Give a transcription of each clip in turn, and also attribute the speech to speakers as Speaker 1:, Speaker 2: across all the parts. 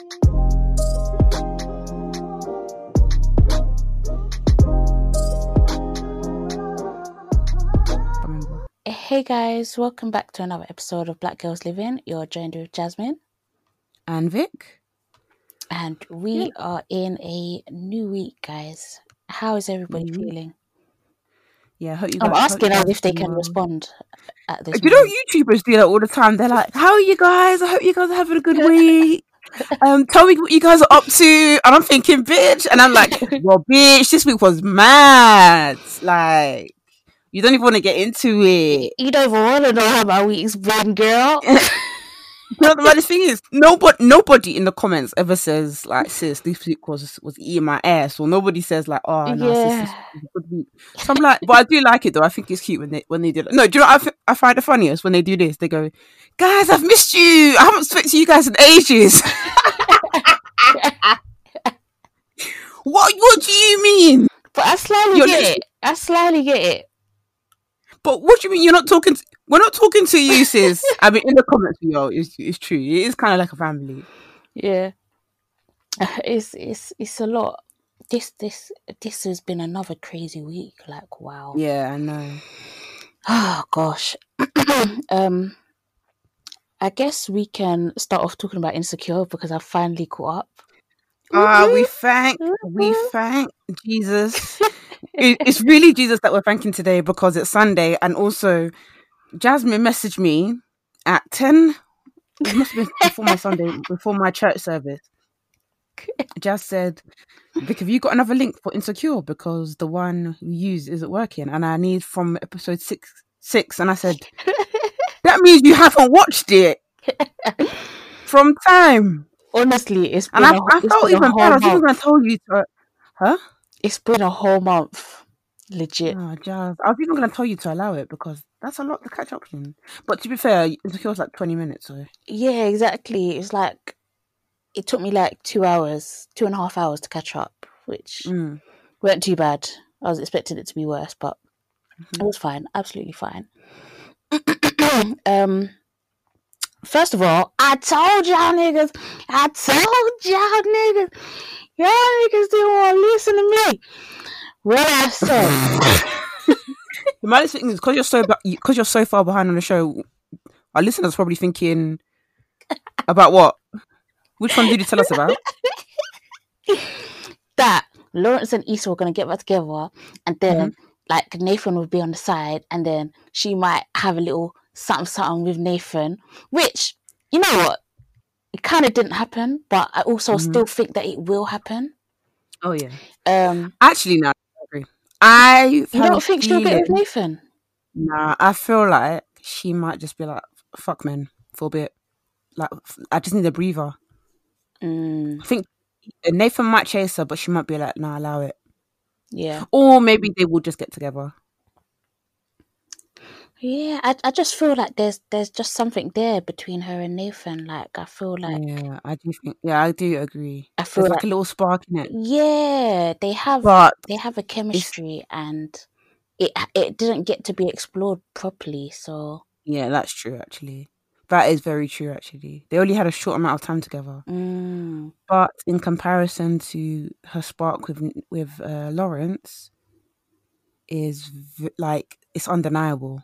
Speaker 1: Hey guys, welcome back to another episode of Black Gals Livin. You're joined with Jasmine.
Speaker 2: And Vic.
Speaker 1: And we yeah. are in a new week, guys. How is everybody mm-hmm. feeling?
Speaker 2: Yeah, I hope you
Speaker 1: guys, I'm asking them if they can respond at this.
Speaker 2: You know YouTubers do that all the time? They're like, "How are you guys? I hope you guys are having a good week. Um, tell me what you guys are up to." And I'm thinking, "Bitch," and I'm like, "Well, bitch, this week was mad. Like, you don't even want to get into it.
Speaker 1: You don't even want to know how my week's been, girl."
Speaker 2: know, the maddest thing is, nobody, nobody in the comments ever says like, "Sis, this week was was eating my ass," or nobody says like, "Oh, no, yeah. sis, this good week." So I'm like, but I do like it though. I think it's cute when they when they do. It. No, do you know? What I, I find it funniest when they do this. They go, "Guys, I've missed you. I haven't spoken to you guys in ages." what What do you mean?
Speaker 1: But I slightly You're get it. I slightly get it.
Speaker 2: But what do you mean you're not talking? To, we're not talking to you, sis. I mean, in the comments, yo, it's it's true. It is kind of like a family.
Speaker 1: Yeah, it's it's it's a lot. This this this has been another crazy week. Like wow.
Speaker 2: Yeah, I know.
Speaker 1: Oh gosh. um, I guess we can start off talking about insecure because I finally caught up.
Speaker 2: Ah, uh, we thank we thank Jesus it, it's really Jesus that we're thanking today because it's Sunday, and also Jasmine messaged me at ten. It must have been before my Sunday, before my church service. Just said, "Vic, have you got another link for Insecure? Because the one we use isn't working, and I need from episode six six." And I said, "That means you haven't watched it from time."
Speaker 1: Honestly, it's
Speaker 2: and I, a, I felt even bad. I was even going to tell you to, huh?
Speaker 1: It's been a whole month. Legit.
Speaker 2: Oh, Jazz. I was even going to tell you to allow it because that's a lot to catch up in. But to be fair, it was like 20 minutes. So.
Speaker 1: Yeah, exactly. It's like, it took me like two hours, two and a half hours to catch up, which mm. weren't too bad. I was expecting it to be worse, but mm-hmm. it was fine. Absolutely fine. um, first of all, I told y'all niggas, I told y'all niggas, Y'all niggas didn't want to listen to me. What I said.
Speaker 2: the maddest thing is because you're so because you're so far behind on the show. Our listeners probably thinking about what? Which one did you tell us about?
Speaker 1: that Lawrence and Issa were gonna get back together, and then mm-hmm. like Nathan would be on the side, and then she might have a little something something with Nathan. Which you know what? it kind of didn't happen, but I also mm-hmm. still think that it will happen.
Speaker 2: Oh yeah.
Speaker 1: Um,
Speaker 2: actually, no, I
Speaker 1: you don't think she'll get with Nathan?
Speaker 2: Nah, I feel like she might just be like, "Fuck men" for a bit. Like, I just need a breather.
Speaker 1: Mm.
Speaker 2: I think Nathan might chase her, but she might be like, "Nah, allow it."
Speaker 1: Yeah.
Speaker 2: Or maybe they will just get together.
Speaker 1: Yeah, I I just feel like there's there's just something there between her and Nathan. Like I feel like
Speaker 2: Yeah, I do think. Yeah, I do agree.
Speaker 1: I feel
Speaker 2: There's
Speaker 1: like,
Speaker 2: like a little spark in it,
Speaker 1: yeah, they have
Speaker 2: but
Speaker 1: they have a chemistry and it it didn't get to be explored properly. So
Speaker 2: yeah, that's true. Actually, that is very true. Actually, they only had a short amount of time together,
Speaker 1: mm,
Speaker 2: but in comparison to her spark with with uh, Lawrence, is v- like it's undeniable.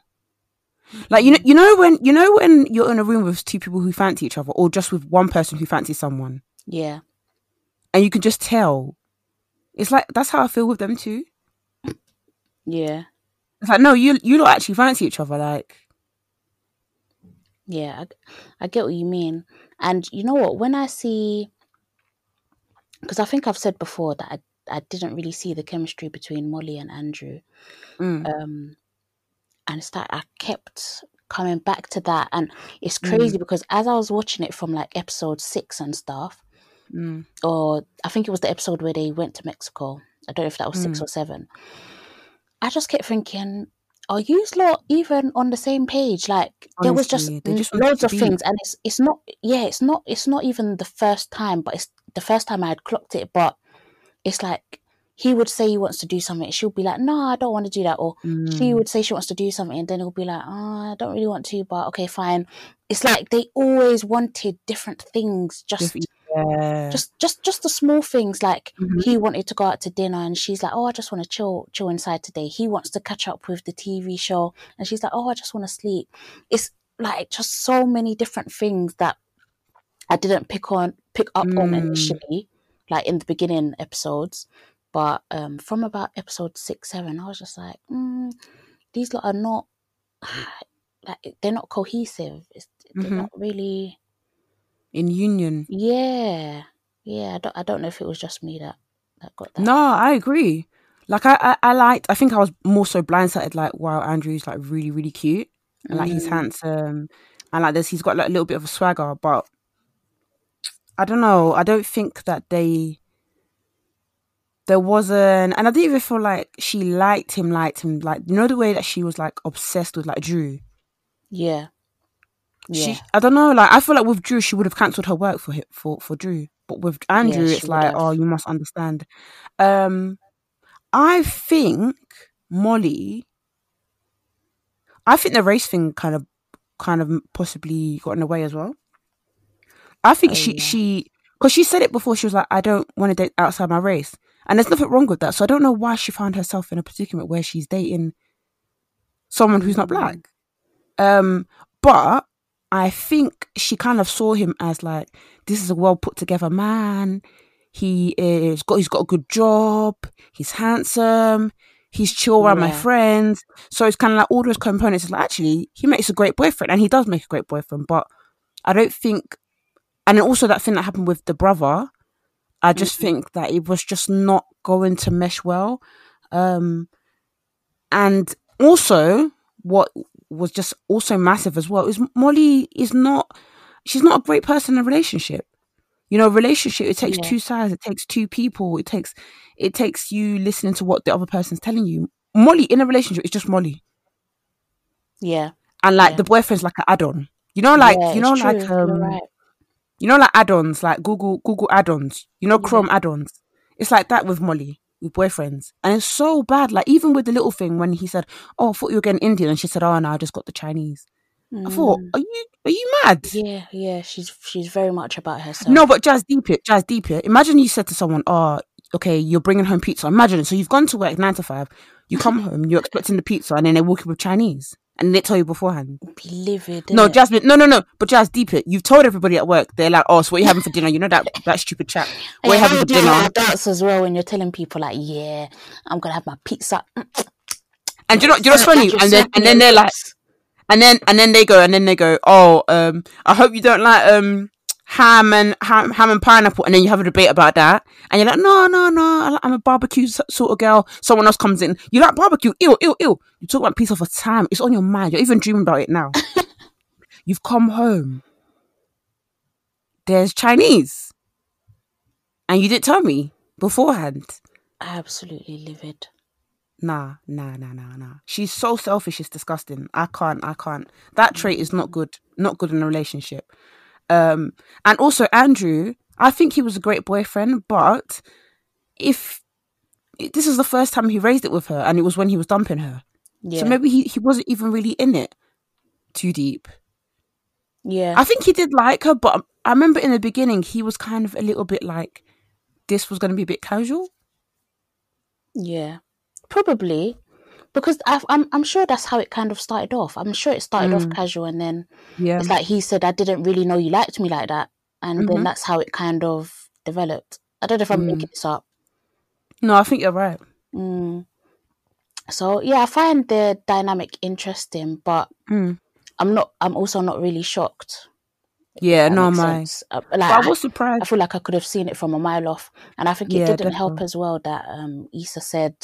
Speaker 2: Like you know, you know when you know when you're in a room with two people who fancy each other, or just with one person who fancies someone.
Speaker 1: Yeah,
Speaker 2: and you can just tell. It's like that's how I feel with them too.
Speaker 1: Yeah,
Speaker 2: it's like no, you you don't actually fancy each other. Like,
Speaker 1: yeah, I, I get what you mean. And you know what? When I see, because I think I've said before that I I didn't really see the chemistry between Molly and Andrew.
Speaker 2: Mm.
Speaker 1: Um, and it's like I kept coming back to that, and it's crazy mm. because as I was watching it from like episode six and stuff,
Speaker 2: mm.
Speaker 1: or I think it was the episode where they went to Mexico. I don't know if that was mm. six or seven. I just kept thinking, are you lot even on the same page? Like Honestly, there was just, just loads of things, and it's it's not yeah, it's not it's not even the first time, but it's the first time I had clocked it. But it's like he would say he wants to do something, she'll be like, "No, I don't want to do that," or mm. she would say she wants to do something, and then it'll be like, "Oh, I don't really want to, but okay, fine." It's like they always wanted different things, just
Speaker 2: Yeah.
Speaker 1: Just just just the small things like
Speaker 2: Mhm.
Speaker 1: he wanted to go out to dinner and she's like, Oh, I just want to chill chill inside today. He wants to catch up with the TV show and she's like, Oh, I just want to sleep. It's like just so many different things that I didn't pick on pick up on
Speaker 2: Mm.
Speaker 1: initially, like in the beginning episodes. But um from about episode six, seven, I was just like, mm, these lot are not like they're not cohesive. It's, they're
Speaker 2: Mhm.
Speaker 1: not really
Speaker 2: In union.
Speaker 1: yeah. Yeah. I don't I don't know if it was just me that, that got that.
Speaker 2: No, I agree. Like I, I, I liked. I think I was more so blindsided. Like, wow, Andrew's like really, really cute, and like he's
Speaker 1: Mm.
Speaker 2: handsome, and like this, he's got like a little bit of a swagger. But I don't know. I don't think that they. There wasn't, and I didn't even feel like she liked him. Liked him, like you know the way that she was like obsessed with like Drew.
Speaker 1: Yeah. Yeah.
Speaker 2: She, I don't know. Like I feel like with Drew, she would have cancelled her work for him, for for Drew. But with Andrew,
Speaker 1: she
Speaker 2: it's like,
Speaker 1: have.
Speaker 2: oh, you must understand. Um, I think Molly. I think the race thing kind of, kind of possibly got in the way as well. I think
Speaker 1: Oh,
Speaker 2: she
Speaker 1: yeah.
Speaker 2: she because she said it before. She was like, I don't want to date outside my race, and there's nothing wrong with that. So I don't know why she found herself in a predicament where she's dating someone who's not black. Um, but I think she kind of saw him as like this is a well put together man. He is got he's got a good job. He's handsome. He's chill around my friends. So it's kind of like all those components. Is like actually he makes a great boyfriend, and he does make a great boyfriend. But I don't think, and also that thing that happened with the brother. I just
Speaker 1: Mhm.
Speaker 2: think that it was just not going to mesh well. Um, and also what was just also massive as well is Molly is not she's not a great person in a relationship. You know, relationship it takes
Speaker 1: Yeah.
Speaker 2: two sides, it takes two people, it takes it takes you listening to what the other person's telling you. Molly in a relationship is just Molly.
Speaker 1: Yeah.
Speaker 2: And like
Speaker 1: Yeah.
Speaker 2: the boyfriend's like an add-on. You know, like
Speaker 1: yeah,
Speaker 2: you know, like um
Speaker 1: right.
Speaker 2: You know, like add-ons, like Google Google add-ons. You know,
Speaker 1: Yeah.
Speaker 2: Chrome add-ons. It's like that with Molly, with boyfriends, and it's so bad. Like even with the little thing when he said, "Oh, I thought you were getting Indian," and she said, "Oh, no, I just got the Chinese." I thought,
Speaker 1: Mm.
Speaker 2: "Are you are you mad?"
Speaker 1: Yeah, yeah. She's she's very much about herself.
Speaker 2: No, but Jazz deep it, Jazz deep it. Imagine you said to someone, "Oh, okay, you're bringing home pizza." Imagine so you've gone to work nine to five, you come home, you're expecting the pizza, and then they walk in with Chinese, and they tell you beforehand.
Speaker 1: be livid.
Speaker 2: No? Jasmine. No, no, no. But Jazz, deep it. You've told everybody at work. They're like, "Oh, so what are you having for dinner?" You know that that stupid chat. What are you having for dinner?
Speaker 1: like that as well when you're telling people like, yeah, I'm gonna have my pizza.
Speaker 2: And do you know, do you know what's funny? And then and then they're like, and then and then they go, and then they go, "Oh, um, I hope you don't like um ham and ham, ham and pineapple." And then you have a debate about that, and you're like, "No, no, no, I I'm a barbecue sort of girl." Someone else comes in, you like barbecue? Ew, ew, ew. You talk about piece of a time. It's on your mind. You're even dreaming about it now. You've come home. There's Chinese, and you didn't tell me beforehand.
Speaker 1: absolutely livid.
Speaker 2: Nah, nah, nah, nah, nah. She's so selfish. It's disgusting. I can't. I can't. That trait is not good. Not good in a relationship. Um, and also Andrew. I think he was a great boyfriend, but if this is the first time he raised it with her, and it was when he was dumping her,
Speaker 1: Yeah,
Speaker 2: so maybe he he wasn't even really in it too deep.
Speaker 1: yeah,
Speaker 2: I think he did like her, but I remember in the beginning he was kind of a little bit like this was going to be a bit casual.
Speaker 1: yeah. Probably because i I'm I'm sure that's how it kind of started off. I'm sure it started off
Speaker 2: Mm.
Speaker 1: casual, and then
Speaker 2: Yeah.
Speaker 1: it's like he said, "I didn't really know you liked me like that," and
Speaker 2: Mhm.
Speaker 1: then that's how it kind of developed. I don't know if I'm
Speaker 2: Mm.
Speaker 1: making this up.
Speaker 2: No, I think you're right.
Speaker 1: Mm. So yeah, I find the dynamic interesting, but
Speaker 2: Mm.
Speaker 1: I'm not. I'm also not really shocked.
Speaker 2: Yeah, no, my.
Speaker 1: sense. Uh, like,
Speaker 2: I
Speaker 1: I,
Speaker 2: was surprised.
Speaker 1: I feel like I could have seen it from a mile off, and I think it
Speaker 2: Yeah,
Speaker 1: didn't help as well that um, Issa said,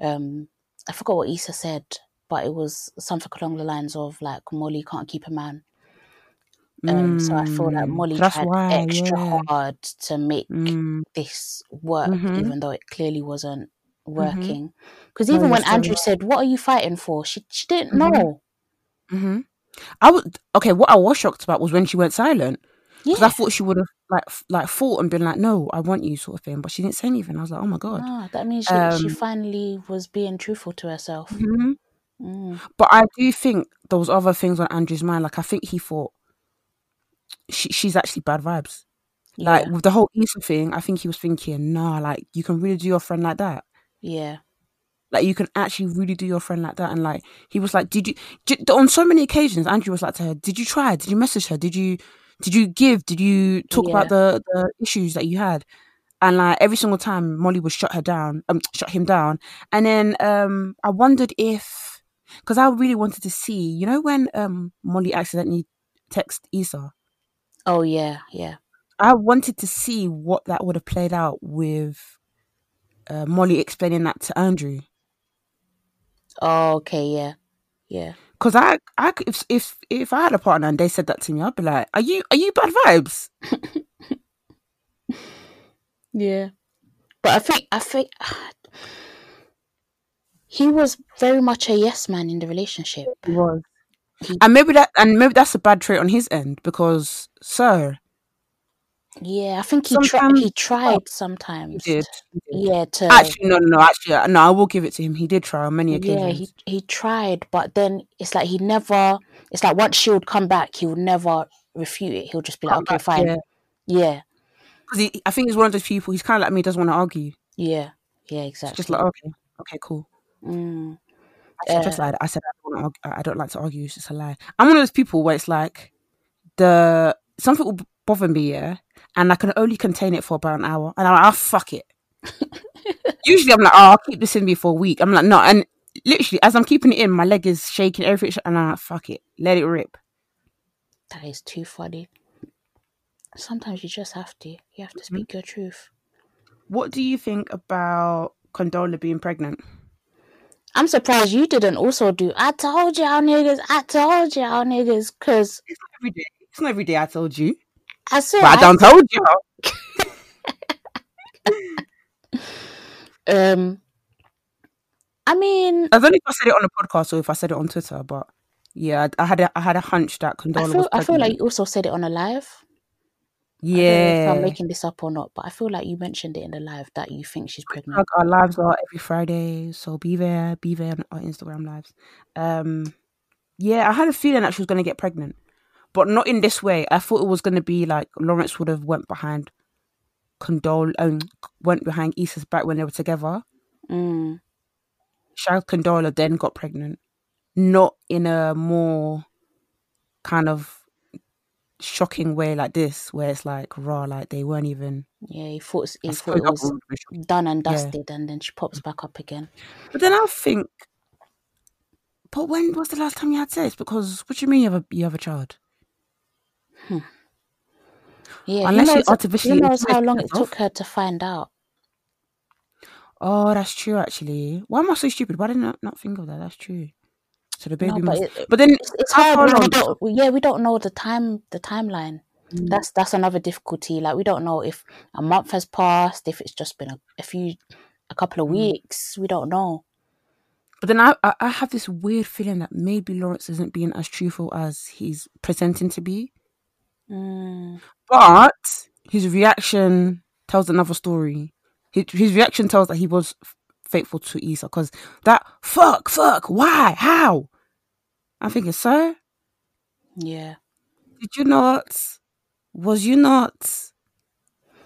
Speaker 1: um, I forgot what Issa said, but it was something along the lines of like Molly can't keep a man. Um, so I feel like
Speaker 2: Mm,
Speaker 1: Molly
Speaker 2: that's
Speaker 1: tried
Speaker 2: why,
Speaker 1: extra
Speaker 2: yeah.
Speaker 1: hard to make
Speaker 2: Mm,
Speaker 1: this work,
Speaker 2: Mhm.
Speaker 1: even though it clearly wasn't
Speaker 2: Mhm.
Speaker 1: working. Because
Speaker 2: No,
Speaker 1: even
Speaker 2: you're
Speaker 1: when Andrew said, "What are you fighting for?" she she didn't
Speaker 2: Mhm.
Speaker 1: know.
Speaker 2: hmm I would okay. What I was shocked about was when she went silent because
Speaker 1: Yeah,
Speaker 2: I thought she would have like like fought and been like, "No, I want you," sort of thing. But she didn't say anything. I was like, "Oh my god."
Speaker 1: ah, that means she, she
Speaker 2: Um,
Speaker 1: finally was being truthful to herself.
Speaker 2: mhm.
Speaker 1: Mm.
Speaker 2: But I do think there was other things on Andrew's mind. Like I think he thought she, she's actually bad vibes. Like with the whole Issa thing, I think he was thinking, nah, like you can really do your friend like that.
Speaker 1: Yeah.
Speaker 2: Like you can actually really do your friend like that, and like he was like, did you? Did, on so many occasions, Andrew was like to her, did you try? Did you message her? Did you? Did you give? Did you talk
Speaker 1: Yeah.
Speaker 2: about the the issues that you had? And like every single time, Molly would shut her down, um, shut him down. And then um, I wondered if, because I really wanted to see, you know, when um Molly accidentally text Issa,
Speaker 1: Oh yeah, yeah.
Speaker 2: I wanted to see what that would have played out with uh, Molly explaining that to Andrew.
Speaker 1: Oh, okay, yeah. Yeah.
Speaker 2: Cause I, I, if if if I had a partner and they said that to me, I'd be like, "Are you are you bad vibes?"
Speaker 1: Yeah. But I think I think he was very much a yes man in the relationship.
Speaker 2: He was, and maybe that and maybe that's a bad trait on his end because, sir,
Speaker 1: Yeah, I think he tried
Speaker 2: Sometimes-
Speaker 1: he tried
Speaker 2: he
Speaker 1: sometimes.
Speaker 2: did. he did.
Speaker 1: Yeah, to
Speaker 2: Actually, no, no, no. Actually, uh, no. I will give it to him. He did try on many occasions.
Speaker 1: yeah, he he tried, but then it's like he never it's like once she would come back, he would never refute it. He'll just be like,
Speaker 2: Come
Speaker 1: Okay,
Speaker 2: back,
Speaker 1: fine.
Speaker 2: Yeah,
Speaker 1: Yeah.
Speaker 2: because he, I think he's one of those people. He's kind of like me. Doesn't want to argue.
Speaker 1: Yeah. Yeah,
Speaker 2: It's
Speaker 1: exactly.
Speaker 2: just like okay, okay, cool.
Speaker 1: mm,
Speaker 2: I said, just lied. I said I don't, argue. I don't like to argue. It's just a lie. I'm one of those people where it's like the something will bother me, yeah, and I can only contain it for about an hour, and I'm like, oh fuck it. Usually, I'm like, oh, I'll keep this in me for a week. I'm like, no, and literally, as I'm keeping it in, my leg is shaking, everything, and I'm like, fuck it, let it rip.
Speaker 1: that is too funny. Sometimes you just have to. You have to
Speaker 2: Mm-hmm.
Speaker 1: speak your truth.
Speaker 2: What do you think about Condola being pregnant?
Speaker 1: I'm surprised you didn't also do I told y'all niggas, I told y'all niggas, cause
Speaker 2: It's not every day. It's not every day. I told you,
Speaker 1: I said
Speaker 2: but I don't told you.
Speaker 1: um I mean
Speaker 2: I don't know if I said it on the podcast or if I said it on Twitter, but yeah, I, I had a, I had a hunch that Condola
Speaker 1: I
Speaker 2: was
Speaker 1: feel I feel like you also said it on a live. I
Speaker 2: yeah,
Speaker 1: I'm making this up or not, but I feel like you mentioned it in the live that you think she's pregnant.
Speaker 2: Like our lives are every Friday, so be there, be there on our Instagram lives. Um, yeah, I had a feeling that she was going to get pregnant, but not in this way. I thought it was going to be like Lawrence would have went behind Condole, um, went behind Issa's back when they were together.
Speaker 1: Mm,
Speaker 2: Shaq Condola then got pregnant, not in a more kind of shocking way like this, where it's like raw, like they weren't even.
Speaker 1: yeah, he thought he thought it was
Speaker 2: would be shocking.
Speaker 1: done and
Speaker 2: Yeah.
Speaker 1: dusted and then she pops back up again.
Speaker 2: But then I think, but when was the last time you had sex? Because what do you mean you have a you have a child?
Speaker 1: Yeah,
Speaker 2: Unless
Speaker 1: who
Speaker 2: you
Speaker 1: knows,
Speaker 2: artificially
Speaker 1: who knows how long it took her to find out.
Speaker 2: Oh, that's true. Actually, why am I so stupid? Why didn't I not think of that? That's true. So the baby
Speaker 1: No, but
Speaker 2: must.
Speaker 1: it,
Speaker 2: But then
Speaker 1: it's, it's hard. We don't, yeah, we don't know the time, the timeline.
Speaker 2: Mm.
Speaker 1: That's that's another difficulty. Like we don't know if a month has passed, if it's just been a, a few, a couple of
Speaker 2: Mm.
Speaker 1: weeks. We don't know.
Speaker 2: But then I I have this weird feeling that maybe Lawrence isn't being as truthful as he's presenting to be.
Speaker 1: Mm,
Speaker 2: But his reaction tells another story. His, his reaction tells that he was faithful to Issa because that fuck, fuck, why, how? I'm thinking, sir,
Speaker 1: yeah,
Speaker 2: did you not? Was you not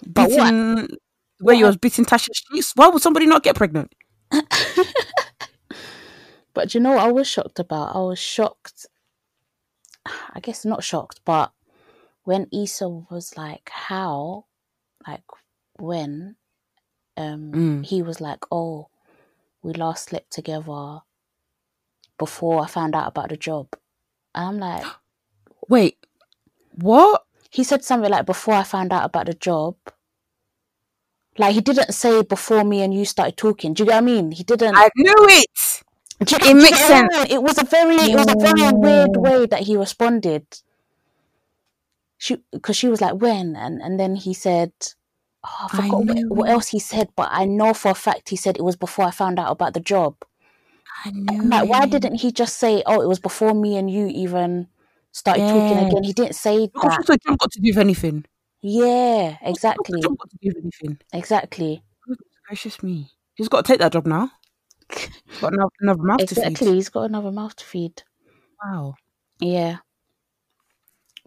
Speaker 1: But what-
Speaker 2: beating where you was beating Tasha streets? Why would somebody not get pregnant?
Speaker 1: but you know what I was shocked about? I was shocked. I guess not shocked, but when Issa was like, "How?" like when, um,
Speaker 2: Mm.
Speaker 1: he was like, "Oh, we last slept together before I found out about the job," and I'm like.
Speaker 2: Wait, what?
Speaker 1: he said something like before I found out about the job. Like he didn't say before me and you started talking. Do you get what I mean? He didn't.
Speaker 2: I knew it. it makes
Speaker 1: get what I
Speaker 2: sense.
Speaker 1: It was a very, it was a very weird way that he responded. She, because she was like, when, and and then he said, oh, I
Speaker 2: I
Speaker 1: forgot what, what else he said, but I know for a fact he said it was before I found out about the job.
Speaker 2: I eh, knew
Speaker 1: I'm like, why didn't he just say, oh, it was before me and you even started talking again? He didn't say that.
Speaker 2: the job got to do with anything?
Speaker 1: Yeah, exactly,
Speaker 2: job got to do with anything?
Speaker 1: exactly.
Speaker 2: Gracious me. He's got to take that job now. He's got another, another mouth to
Speaker 1: Exactly,
Speaker 2: feed.
Speaker 1: he's got another mouth to feed.
Speaker 2: Wow.
Speaker 1: Yeah.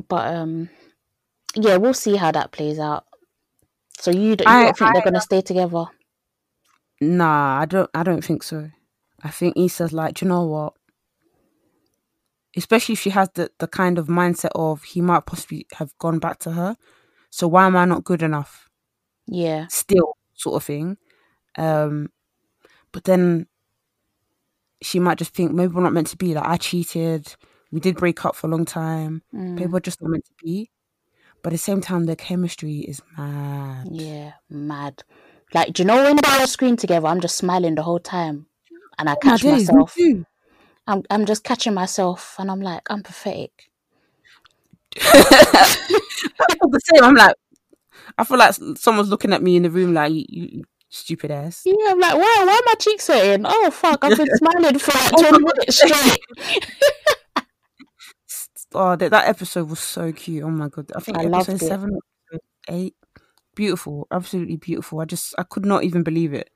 Speaker 1: But um yeah, we'll see how that plays out. So you, don't, you I, don't think I, they're gonna stay together?
Speaker 2: Nah, I don't. I don't think so. I think Issa's like, you know what? Especially if she has the the kind of mindset of he might possibly have gone back to her. So why am I not good enough?
Speaker 1: Yeah.
Speaker 2: Still, sort of thing. Um, but then she might just think maybe we're not meant to be. Like I cheated. We did break up for a long time. Mm. We're just not meant to be. But at the same time, their chemistry is mad.
Speaker 1: Yeah, mad. Like, do you know when they're on screen together, I'm just smiling the whole time, and I oh catch myself. I'm I'm just catching myself, and I'm like, I'm pathetic.
Speaker 2: the same. I'm like, I feel like someone's looking at me in the room like, you, you stupid ass.
Speaker 1: Yeah, I'm like, why? Why are my cheeks hurting? Oh fuck! I've been smiling for like oh twenty minutes straight.
Speaker 2: oh, that, that episode was so cute. Oh my god! I think I episode seven, eight, beautiful, absolutely beautiful. I just I could not even believe it.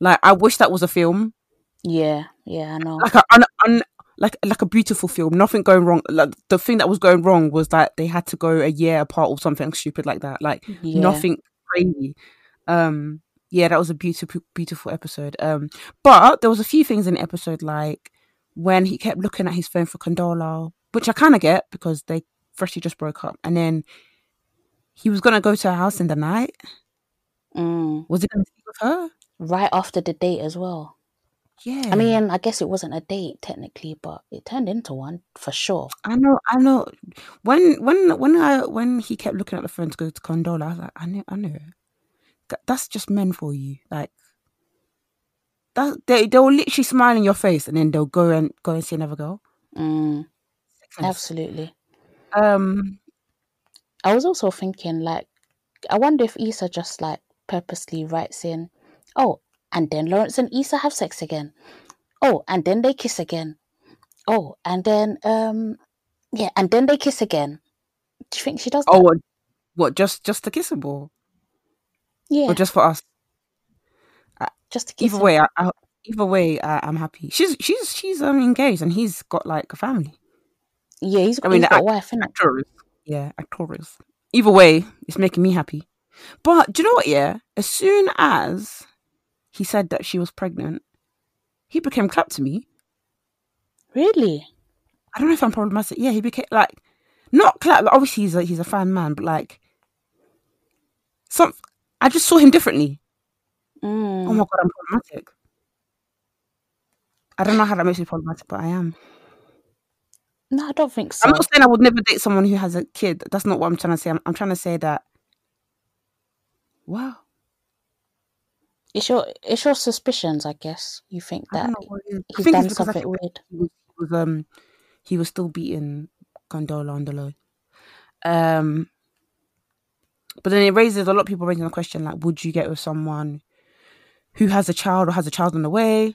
Speaker 2: Like I wish that was a film.
Speaker 1: Yeah, yeah, I know.
Speaker 2: Like a un, un, like like a beautiful film. Nothing going wrong. Like the thing that was going wrong was that they had to go a year apart or something stupid like that. Like yeah. nothing crazy. Um, yeah, that was a beautiful beautiful episode. Um, but there was a few things in the episode like when he kept looking at his phone for Condola, which I kind of get because they freshly just broke up, and then he was gonna go to her house in the night.
Speaker 1: Mm.
Speaker 2: Was he gonna speak with her
Speaker 1: right after the date as well?
Speaker 2: Yeah.
Speaker 1: I mean, I guess it wasn't a date technically, but it turned into one for sure.
Speaker 2: I know, I know. When when when I when he kept looking at the phone to go to Condola, I was like, I knew, I knew. That's just men for you. Like that, they they'll literally smile in your face and then they'll go and go and see another girl.
Speaker 1: Mm, absolutely.
Speaker 2: Um,
Speaker 1: I was also thinking, like, I wonder if Issa just like purposely writes in, oh, and then Lawrence and Issa have sex again. Oh, and then they kiss again. Oh, and then um, yeah, and then they kiss again. Do you think she does?
Speaker 2: Oh, that? Oh, what, what? Just just to kiss a ball?
Speaker 1: Yeah.
Speaker 2: Or just for us?
Speaker 1: Just to kiss
Speaker 2: either way, I, I, either way, I, am happy. She's she's she's um engaged and he's got like a family.
Speaker 1: Yeah, he's, I mean, he's got act- a wife, and
Speaker 2: actors. Yeah, actors. Either way, it's making me happy. But do you know what? Yeah, as soon as he said that she was pregnant, he became clap to me.
Speaker 1: Really?
Speaker 2: I don't know if I'm problematic. Yeah, he became like not clap. Obviously, he's a, he's a fan man, but like some. I just saw him differently.
Speaker 1: Mm.
Speaker 2: Oh my god, I'm problematic. I don't know how that makes me problematic, but I am.
Speaker 1: No, I don't think so.
Speaker 2: I'm not saying I would never date someone who has a kid. That's not what I'm trying to say. I'm, I'm trying to say that. Wow.
Speaker 1: It's your it's your suspicions, I guess. You think that he's done something weird.
Speaker 2: He was, he was, um he was still beating Condola on the low. Um but then it raises a lot of people raising the question like, would you get with someone who has a child or has a child on the way?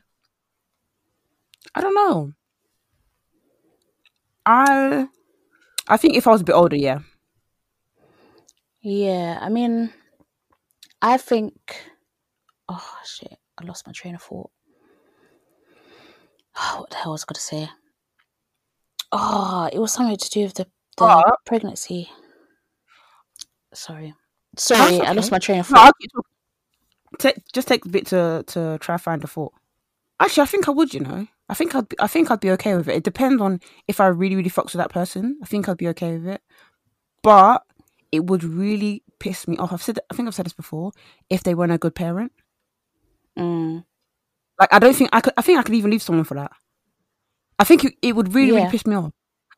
Speaker 2: I don't know. I I think if I was a bit older, yeah.
Speaker 1: Yeah, I mean, I think. Oh shit! I lost my train of thought. Oh, what the hell was I gonna say? Oh, it was something to do with the, the pregnancy. Sorry, sorry, okay. I lost my train of thought. No,
Speaker 2: take, just take a bit to to try find a thought. Actually, I think I would. You know. I think I'd be, I think I'd be okay with it. It depends on if I really really fucks with that person. I think I'd be okay with it, but it would really piss me off. I've said I think I've said this before. If they weren't a good parent,
Speaker 1: mm.
Speaker 2: like I don't think I could. I think I could even leave someone for that. I think it, it would really yeah. really piss me off.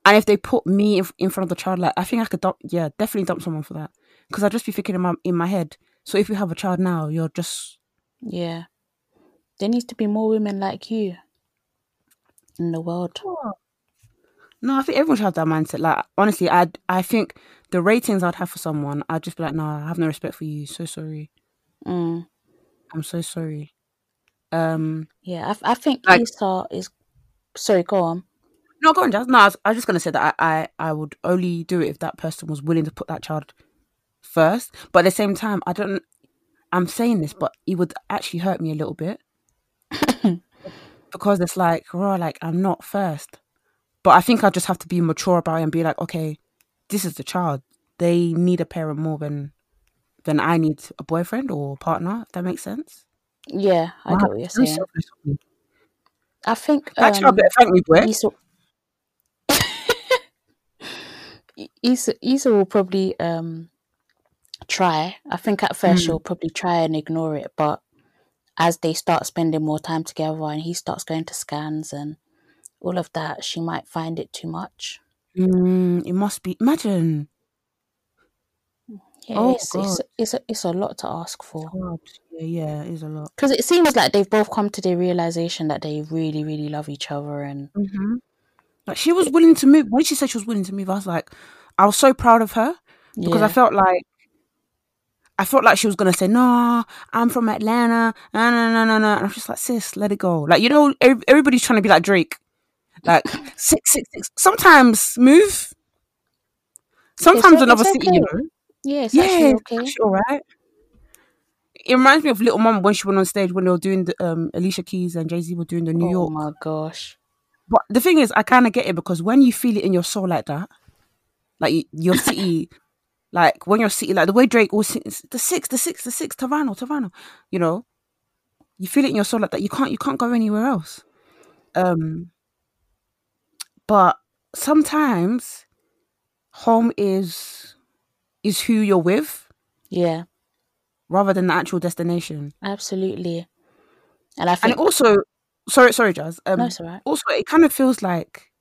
Speaker 2: And if they put me in, in front of the child, like I think I could dump. Yeah, definitely dump someone for that because I'd just be thinking in my in my head. So if you have a child now, you're just
Speaker 1: yeah. There needs to be more women like you in the world.
Speaker 2: No, I think everyone should have that mindset. Like honestly, I I think the ratings I'd have for someone, I'd just be like, no, I have no respect for you. So sorry.
Speaker 1: Mm.
Speaker 2: I'm so sorry. Um.
Speaker 1: Yeah, I I think like, Issa is. Sorry, go on.
Speaker 2: No, go on, Jazz. No, I was, I was just gonna say that I, I I would only do it if that person was willing to put that child first. But at the same time, I don't. I'm saying this, but it would actually hurt me a little bit because it's like, raw, like I'm not first. But I think I just have to be mature about it and be like, okay, this is the child. They need a parent more than than I need a boyfriend or a partner. If that makes sense.
Speaker 1: Yeah, I wow, get what you're saying. I think
Speaker 2: actually, um, thank me, boy.
Speaker 1: Issa, Issa, Issa will probably um try. I think at first mm. she'll probably try and ignore it, but as they start spending more time together and he starts going to scans and all of that, she might find it too much.
Speaker 2: Mm, it must be. Imagine.
Speaker 1: Yeah, oh, it's, it's, it's, a, it's a lot to ask for.
Speaker 2: God. Yeah, yeah, it is a lot.
Speaker 1: Because it seems like they've both come to the realization that they really, really love each other. And
Speaker 2: mm-hmm. like she was willing to move. When she said she was willing to move, I was like, I was so proud of her because yeah. I felt like I felt like she was gonna say, "No, I'm from Atlanta." No, no, no, no, no. And I'm just like, "Sis, let it go." Like you know, everybody's trying to be like Drake, like six, six, six. Sometimes move. Sometimes another okay. city, you know.
Speaker 1: Yeah, it's yeah, okay.
Speaker 2: all right. It reminds me of Lil Mama when she went on stage when they were doing the um, Alicia Keys and Jay Z were doing the New
Speaker 1: oh
Speaker 2: York.
Speaker 1: Oh my gosh!
Speaker 2: But the thing is, I kind of get it because when you feel it in your soul like that, like your city like when you're sitting, like the way Drake was the six, the six, the six, Toronto, Toronto, you know, you feel it in your soul like that. You can't, you can't go anywhere else. Um, but sometimes home is is who you're with.
Speaker 1: Yeah.
Speaker 2: Rather than the actual destination.
Speaker 1: Absolutely. And I think
Speaker 2: and also, sorry, sorry, Jazz. Um,
Speaker 1: no, it's alright.
Speaker 2: Also, it kind of feels like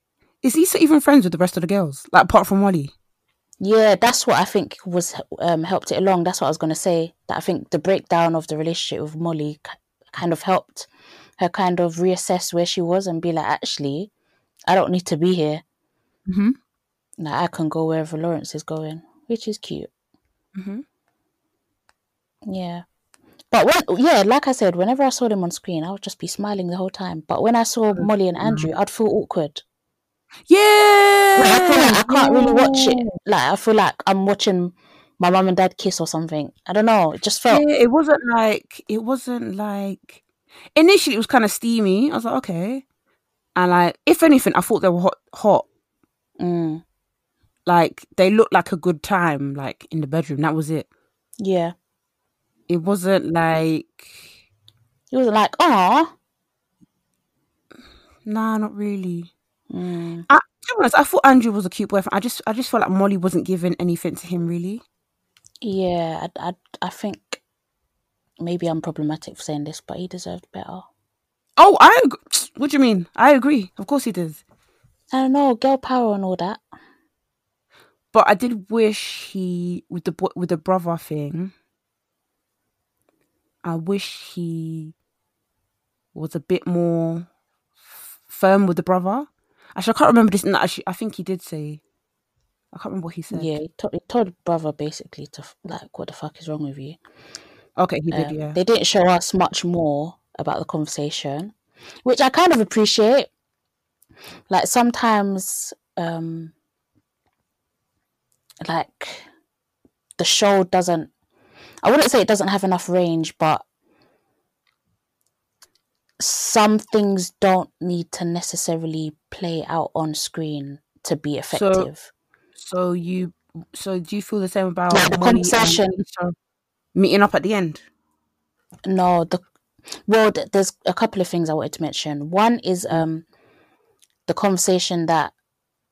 Speaker 2: is Issa even friends with the rest of the girls? Like apart from Molly.
Speaker 1: Yeah, that's what I think was um, helped it along. That's what I was going to say. That I think the breakdown of the relationship with Molly kind of helped her kind of reassess where she was and be like, actually, I don't need to be here.
Speaker 2: Mm-hmm.
Speaker 1: Like, I can go wherever Lawrence is going, which is cute.
Speaker 2: Mm-hmm.
Speaker 1: Yeah. But when, yeah, like I said, whenever I saw them on screen, I would just be smiling the whole time. But when I saw mm-hmm. Molly and Andrew, I'd feel awkward.
Speaker 2: Yeah, like, I
Speaker 1: feel like I can't really watch it. Like I feel like I'm watching my mom and dad kiss or something. I don't know. It just felt.
Speaker 2: Yeah, it wasn't like it wasn't like. Initially, it was kind of steamy. I was like, okay, and like if anything, I thought they were hot. Hot.
Speaker 1: Mm.
Speaker 2: Like they looked like a good time, like in the bedroom. That was it.
Speaker 1: Yeah.
Speaker 2: It wasn't like.
Speaker 1: It wasn't like, ah.
Speaker 2: Nah, not really.
Speaker 1: Mm.
Speaker 2: I, to be honest, I thought Andrew was a cute boyfriend. I just, I just felt like Molly wasn't giving anything to him really.
Speaker 1: Yeah, I, I, I think maybe I'm problematic for saying this, but he deserved better.
Speaker 2: Oh, I. What do you mean? I agree. Of course he does.
Speaker 1: I don't know, girl power and all that.
Speaker 2: But I did wish he with the with the brother thing. I wish he was a bit more firm with the brother. Actually, I can't remember this. No, actually, I think he did say. I can't remember what he said.
Speaker 1: Yeah, he, told, he told brother basically to like, "What the fuck is wrong with you?"
Speaker 2: Okay, he did. Um, yeah,
Speaker 1: they didn't show us much more about the conversation, which I kind of appreciate. Like sometimes, um, like the show doesn't. I wouldn't say it doesn't have enough range, but some things don't need to necessarily play out on screen to be effective.
Speaker 2: So, so you, so do you feel the same about
Speaker 1: like the conversation
Speaker 2: meeting up at the end?
Speaker 1: No, the well, there's a couple of things I wanted to mention. One is um the conversation that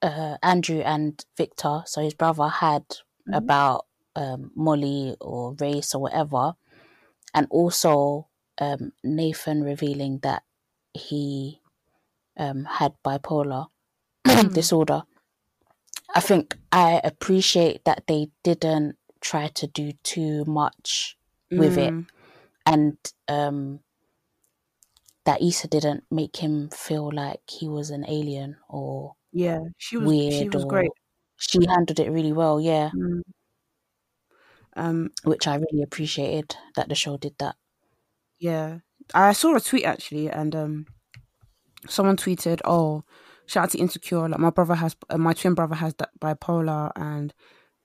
Speaker 1: uh, Andrew and Victor, so his brother, had mm-hmm. about um, Molly or race or whatever, and also um, Nathan revealing that he um, had bipolar mm. disorder. I think I appreciate that they didn't try to do too much with mm. it, and um, that Issa didn't make him feel like he was an alien or
Speaker 2: yeah, she was weird. She was great.
Speaker 1: She handled it really well. Yeah.
Speaker 2: Mm. Um,
Speaker 1: which I really appreciated that the show did that.
Speaker 2: Yeah, I saw a tweet actually, and um, someone tweeted, "Oh, shout out to Insecure. Like my brother has, uh, my twin brother has that bipolar, and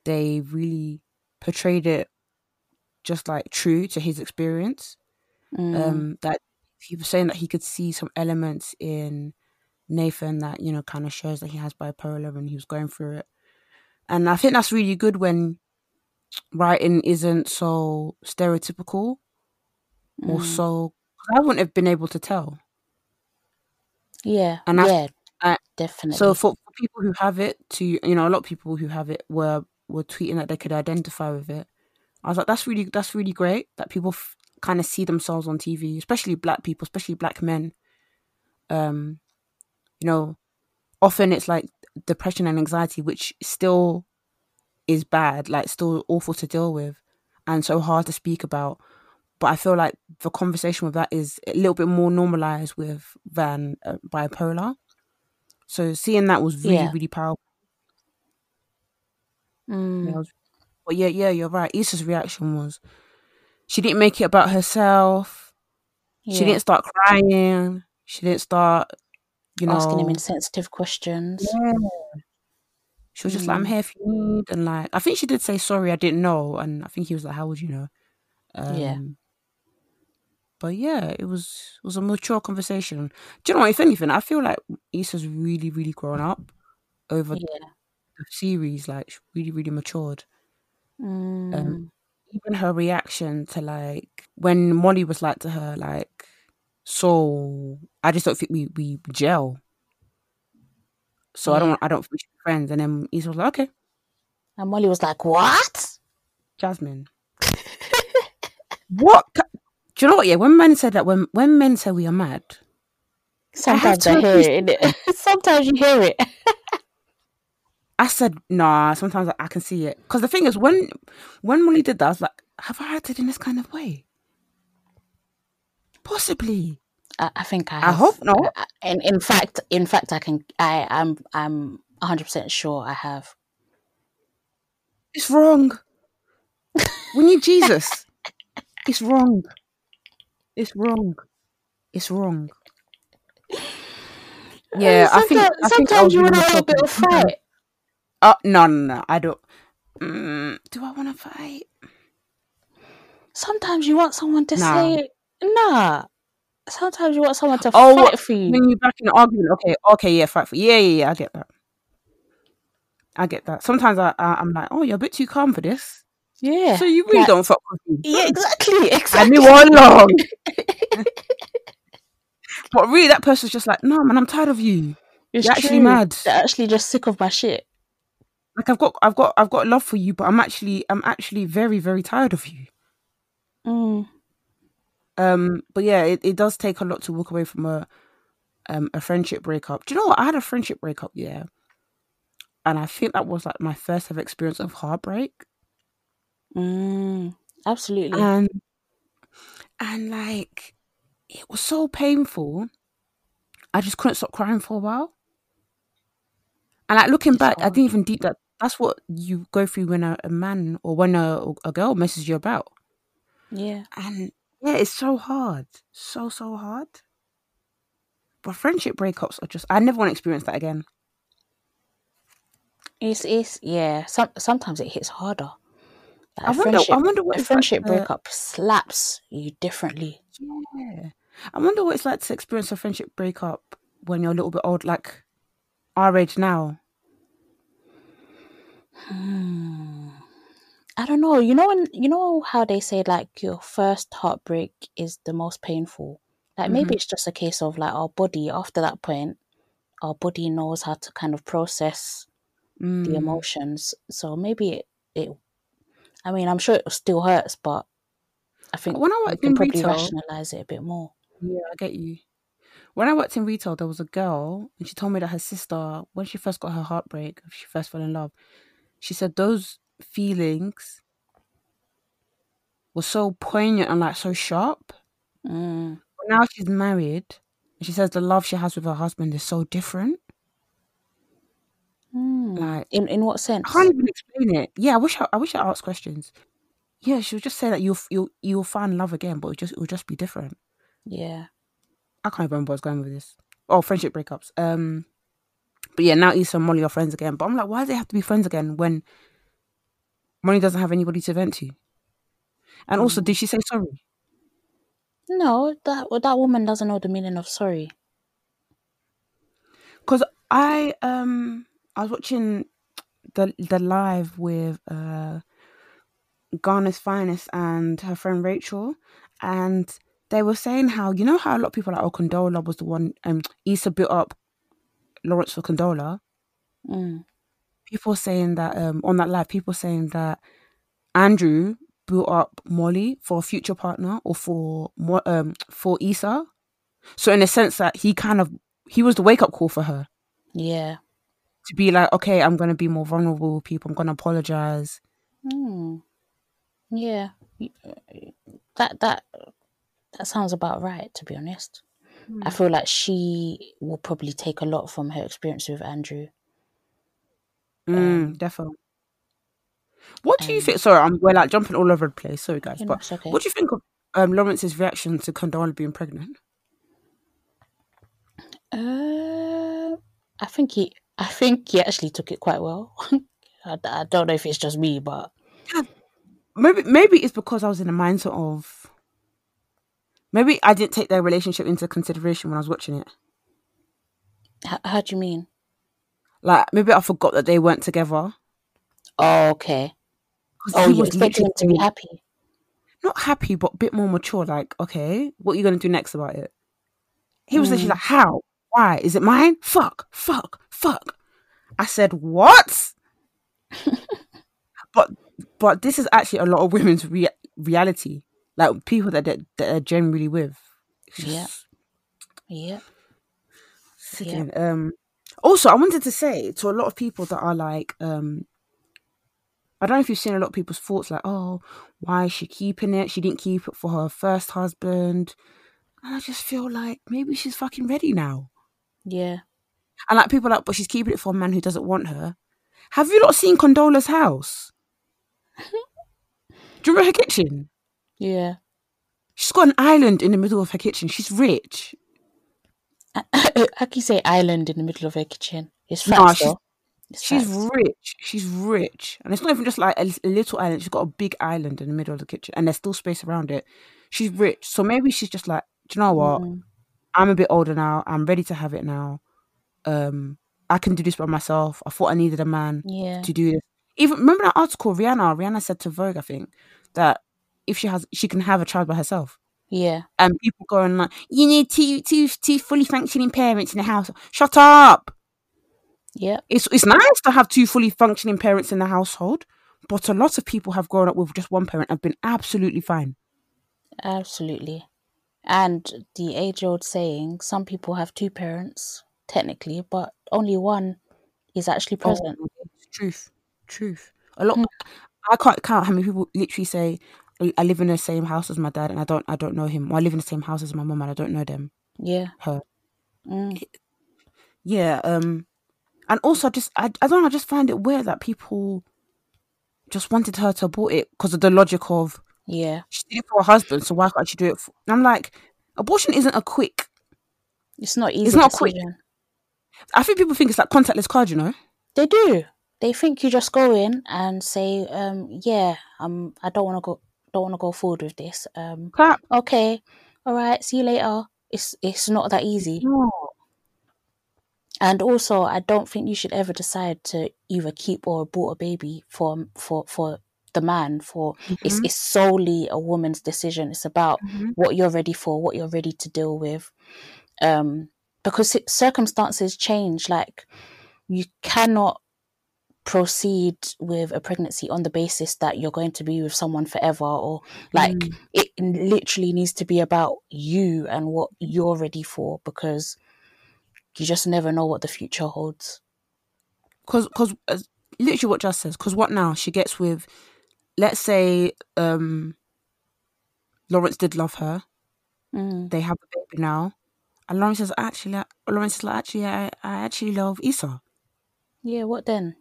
Speaker 2: they really portrayed it just like true to his experience.
Speaker 1: Mm.
Speaker 2: Um, that he was saying that he could see some elements in Nathan that you know kind of shows that he has bipolar and he was going through it. And I think that's really good when writing isn't so stereotypical mm. or so I wouldn't have been able to tell.
Speaker 1: Yeah, and yeah, I, definitely.
Speaker 2: So for, for people who have it, to you know, a lot of people who have it were were tweeting that they could identify with it. I was like, that's really that's really great that people f- kind of see themselves on TV, especially black people, especially black men. Um, you know, often it's like depression and anxiety, which still is bad, like still awful to deal with, and so hard to speak about. But I feel like the conversation with that is a little bit more normalized with than uh, bipolar. So seeing that was really, yeah. really powerful.
Speaker 1: Mm.
Speaker 2: Yeah, was, but yeah, yeah, you're right. Issa's reaction was she didn't make it about herself. Yeah. She didn't start crying. She didn't start, you know,
Speaker 1: asking him insensitive questions.
Speaker 2: Yeah. She was just mm. like, "I'm mm. here for you and like, I think she did say, "Sorry, I didn't know," and I think he was like, "How would you know?"
Speaker 1: Um, yeah.
Speaker 2: But yeah, it was it was a mature conversation. Do you know what? If anything, I feel like Issa's really, really grown up over
Speaker 1: yeah.
Speaker 2: the series. Like, really, really matured.
Speaker 1: Mm. Um,
Speaker 2: even her reaction to like when Molly was like to her, like, "So I just don't think we we gel." So yeah. I don't I don't think we should be friends. And then Issa was like, "Okay."
Speaker 1: And Molly was like, "What?"
Speaker 2: Jasmine. what? Do you know what? Yeah, when men said that, when when men say we are mad,
Speaker 1: sometimes I, I hear it. sometimes you hear it.
Speaker 2: I said, nah. Sometimes I, I can see it because the thing is, when when Molly did that, I was like, have I acted in this kind of way? Possibly.
Speaker 1: I, I think I. Have.
Speaker 2: I hope not.
Speaker 1: And in fact, in fact, I can. I I'm I'm 100 percent sure I have.
Speaker 2: It's wrong. we need Jesus. It's wrong. It's wrong. It's wrong. Yeah, I think. I think
Speaker 1: sometimes you want to have a bit of fight.
Speaker 2: Oh no, no, no! I don't. Mm, do I want to fight?
Speaker 1: Sometimes you want someone to nah. say, "Nah." Sometimes you want someone to oh, fight for you.
Speaker 2: When you're back in an argument, okay, okay, yeah, fight for yeah, yeah, yeah. I get that. I get that. Sometimes I, I am like, oh, you're a bit too calm for this.
Speaker 1: Yeah.
Speaker 2: So you really like, don't fuck with me.
Speaker 1: Yeah, exactly. Exactly.
Speaker 2: I knew all along. but really, that person's just like, no, man, I'm tired of you. It's You're actually mad.
Speaker 1: They're actually just sick of my shit.
Speaker 2: Like I've got, I've got, I've got love for you, but I'm actually, I'm actually very, very tired of you.
Speaker 1: Mm.
Speaker 2: Um, but yeah, it, it does take a lot to walk away from a, um, a friendship breakup. Do you know what? I had a friendship breakup, yeah, and I think that was like my first ever experience of heartbreak.
Speaker 1: Mm, absolutely.
Speaker 2: And and like it was so painful. I just couldn't stop crying for a while. And like looking back. I didn't even deep that. That's what you go through when a, a man or when a, a girl messes you about.
Speaker 1: Yeah.
Speaker 2: And yeah, it's so hard. So, so hard. But friendship breakups are just, I never want to experience that again.
Speaker 1: It's, it's, yeah. Some, sometimes it hits harder.
Speaker 2: Like I wonder. I wonder what
Speaker 1: a friendship like breakup slaps you differently.
Speaker 2: Yeah, I wonder what it's like to experience a friendship breakup when you're a little bit old, like our age now.
Speaker 1: Hmm. I don't know. You know, when you know how they say like your first heartbreak is the most painful. Like mm-hmm. maybe it's just a case of like our body after that point, our body knows how to kind of process mm. the emotions. So maybe it, it I mean, I'm sure it still hurts, but I think when I worked in probably retail, rationalize it a bit more.
Speaker 2: Yeah, I get you. When I worked in retail, there was a girl, and she told me that her sister, when she first got her heartbreak, she first fell in love, she said those feelings were so poignant and like so sharp.
Speaker 1: Mm.
Speaker 2: But now she's married, and she says the love she has with her husband is so different.
Speaker 1: Mm. Like in in what sense?
Speaker 2: I can't even explain it. Yeah, I wish I, I wish I asked questions. Yeah, she would just say that you'll you'll you'll find love again, but it just it will just be different.
Speaker 1: Yeah,
Speaker 2: I can't remember where I was going with this. Oh, friendship breakups. Um, but yeah, now Issa and Molly are friends again. But I'm like, why do they have to be friends again when Molly doesn't have anybody to vent to? And mm. also, did she say sorry?
Speaker 1: No, that that woman doesn't know the meaning of sorry.
Speaker 2: Because I um I was watching the the live with uh Ghana's finest and her friend Rachel, and they were saying how you know how a lot of people are like, oh, Condola was the one, um, Issa built up Lawrence for Condola.
Speaker 1: Mm.
Speaker 2: People saying that um on that live, people saying that Andrew built up Molly for a future partner or for um for Issa. So in a sense that he kind of he was the wake up call for her.
Speaker 1: Yeah.
Speaker 2: To be like, okay, I'm gonna be more vulnerable with people. I'm gonna apologize.
Speaker 1: Mm. Yeah. That that that sounds about right, to be honest. Mm. I feel like she will probably take a lot from her experience with Andrew.
Speaker 2: Mm, um, definitely. What do you um, think? Sorry, I'm we're like jumping all over the place. Sorry, guys, but okay. what do you think of um, Lawrence's reaction to Condola being pregnant?
Speaker 1: Uh, I think he, I think he actually took it quite well. I, I, don't know if it's just me, but
Speaker 2: yeah. maybe maybe it's because I was in the mindset of maybe I didn't take their relationship into consideration when I was watching it.
Speaker 1: How, how do you mean?
Speaker 2: Like maybe I forgot that they weren't together.
Speaker 1: Oh, okay. Oh, you expecting him to be happy?
Speaker 2: Not happy, but a bit more mature. Like, okay, what are you going to do next about it? He was mm. literally like, how? Why? Is it mine? Fuck, fuck, fuck. I said, what? but but this is actually a lot of women's re- reality. Like people that they're, that they're generally with.
Speaker 1: Yeah. Yeah.
Speaker 2: Yeah. Um. Also, I wanted to say to a lot of people that are like, um, I don't know if you've seen a lot of people's thoughts like, oh, why is she keeping it? She didn't keep it for her first husband. And I just feel like maybe she's fucking ready now.
Speaker 1: Yeah.
Speaker 2: And like people like, but she's keeping it for a man who doesn't want her. Have you not seen Condola's house? Do you remember her kitchen?
Speaker 1: Yeah.
Speaker 2: She's got an island in the middle of her kitchen. She's rich.
Speaker 1: How can you say island in the middle of her kitchen? It's flat no,
Speaker 2: She's rich. She's rich, and it's not even just like a, a, little island. She's got a big island in the middle of the kitchen, and there's still space around it. She's rich, so maybe she's just like, do you know what? Mm. I'm a bit older now. I'm ready to have it now. Um, I can do this by myself. I thought I needed a man
Speaker 1: yeah.
Speaker 2: to do this. Even remember that article Rihanna? Rihanna said to Vogue, I think, that if she has, she can have a child by herself.
Speaker 1: Yeah.
Speaker 2: And people going like, you need two, two, two fully functioning parents in the house. Shut up.
Speaker 1: Yeah.
Speaker 2: It's it's nice to have two fully functioning parents in the household, but a lot of people have grown up with just one parent and been absolutely fine.
Speaker 1: Absolutely. And the age old saying, some people have two parents, technically, but only one is actually oh, present. Oh,
Speaker 2: truth. Truth. A lot mm. I can't count how many people literally say I live in the same house as my dad and I don't I don't know him. Or I live in the same house as my mom and I don't know them.
Speaker 1: Yeah.
Speaker 2: Her.
Speaker 1: Mm.
Speaker 2: Yeah, um and also, just I, I don't know, I just find it weird that people just wanted her to abort it because of the logic of
Speaker 1: yeah,
Speaker 2: she did it for her husband, so why can't she do it? For... I'm like, abortion isn't a quick.
Speaker 1: It's not easy.
Speaker 2: It's not quick. I think people think it's like contactless card, you know.
Speaker 1: They do. They think you just go in and say, um, "Yeah, um, I don't want to go, don't want to go forward with this." Um,
Speaker 2: Clap.
Speaker 1: okay, all right, see you later. It's it's not that easy.
Speaker 2: No.
Speaker 1: And also, I don't think you should ever decide to either keep or abort a baby for for for the man. For mm-hmm. it's it's solely a woman's decision. It's about mm-hmm. what you're ready for, what you're ready to deal with. Um, because circumstances change. Like you cannot proceed with a pregnancy on the basis that you're going to be with someone forever or like mm. it literally needs to be about you and what you're ready for because you just never know what the future holds.
Speaker 2: Because, because literally what Jas says. Because what now? She gets with, let's say, um, Lawrence did love her.
Speaker 1: Mm.
Speaker 2: They have a baby now, and Lawrence says, actually, Lawrence is like, actually, I, I actually love Issa.
Speaker 1: Yeah. What then?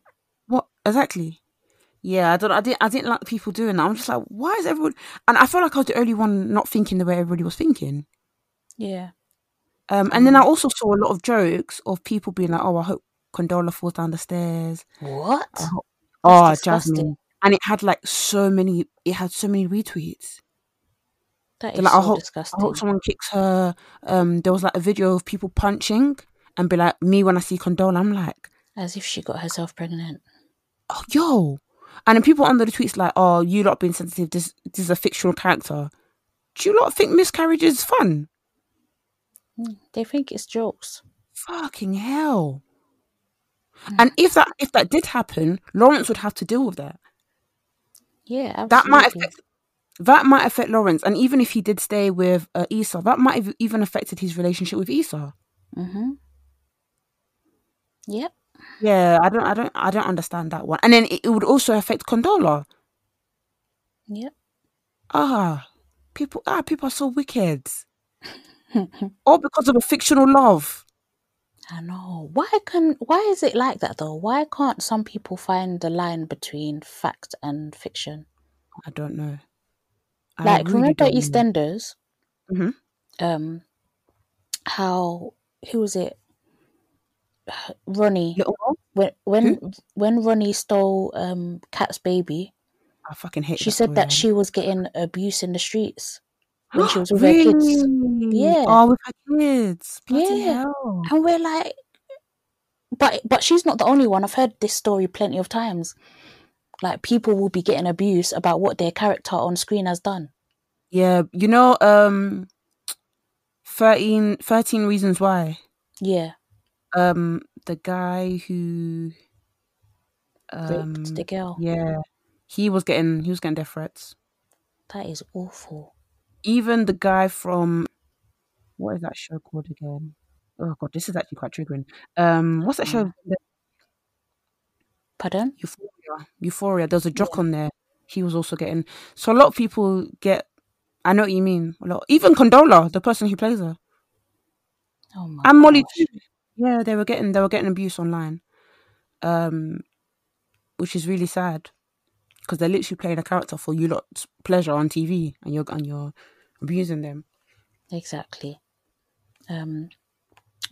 Speaker 2: What exactly? Yeah, I don't. I didn't. I didn't like people doing that. I'm just like, why is everyone? And I felt like I was the only one not thinking the way everybody was thinking.
Speaker 1: Yeah.
Speaker 2: Um, and then I also saw a lot of jokes of people being like, "Oh, I hope Condola falls down the stairs."
Speaker 1: What?
Speaker 2: oh, Jasmine, and it had like so many. It had so many retweets.
Speaker 1: That is like, so I
Speaker 2: hope,
Speaker 1: disgusting.
Speaker 2: I hope someone kicks her. Um, there was like a video of people punching and be like, me when I see Condola, I'm like,
Speaker 1: as if she got herself pregnant.
Speaker 2: Oh, yo, And then people under the tweets like, "Oh, you lot being sensitive. This this is a fictional character." Do you lot think miscarriage is fun?
Speaker 1: Hmm, they think it's jokes.
Speaker 2: Fucking hell! Mm. And if that if that did happen, Lawrence would have to deal with that.
Speaker 1: Yeah, absolutely.
Speaker 2: that might affect that might affect Lawrence, and even if he did stay with uh, Issa, that might have even affected his relationship with Issa.
Speaker 1: Mm-hmm. Yep.
Speaker 2: Yeah, I don't, I don't, I don't understand that one. And then it, it would also affect Condola.
Speaker 1: Yep.
Speaker 2: Ah, people, ah, people are so wicked. All because of a fictional love.
Speaker 1: I know. Why can why is it like that though? Why can't some people find the line between fact and fiction?
Speaker 2: I don't know.
Speaker 1: I like really remember EastEnders?
Speaker 2: Mm-hmm.
Speaker 1: Um, how who was it? Ronnie. When when who? when Ronnie stole um Kat's baby,
Speaker 2: I fucking hate.
Speaker 1: She said that she was getting abuse in the streets when she was with really? her kids. Yeah.
Speaker 2: Oh, with her kids. Bloody yeah. Hell.
Speaker 1: And we're like, but but she's not the only one. I've heard this story plenty of times. Like people will be getting abuse about what their character on screen has done.
Speaker 2: Yeah, you know, um, 13, 13 reasons why.
Speaker 1: Yeah.
Speaker 2: Um, the guy who
Speaker 1: um, raped the girl.
Speaker 2: Yeah, he was getting he was getting death threats.
Speaker 1: That is awful
Speaker 2: even the guy from what is that show called again? Oh god, this is actually quite triggering. Um, what's that show?
Speaker 1: Mm. Pardon?
Speaker 2: Euphoria. Euphoria. There's a jock yeah. on there. He was also getting. So a lot of people get. I know what you mean. A lot. Even Condola, the person who plays her.
Speaker 1: Oh my.
Speaker 2: And Molly too. Yeah, they were getting they were getting abuse online, um, which is really sad because they're literally playing a character for you lot's pleasure on TV, and you're and you're abusing them.
Speaker 1: Exactly. Um,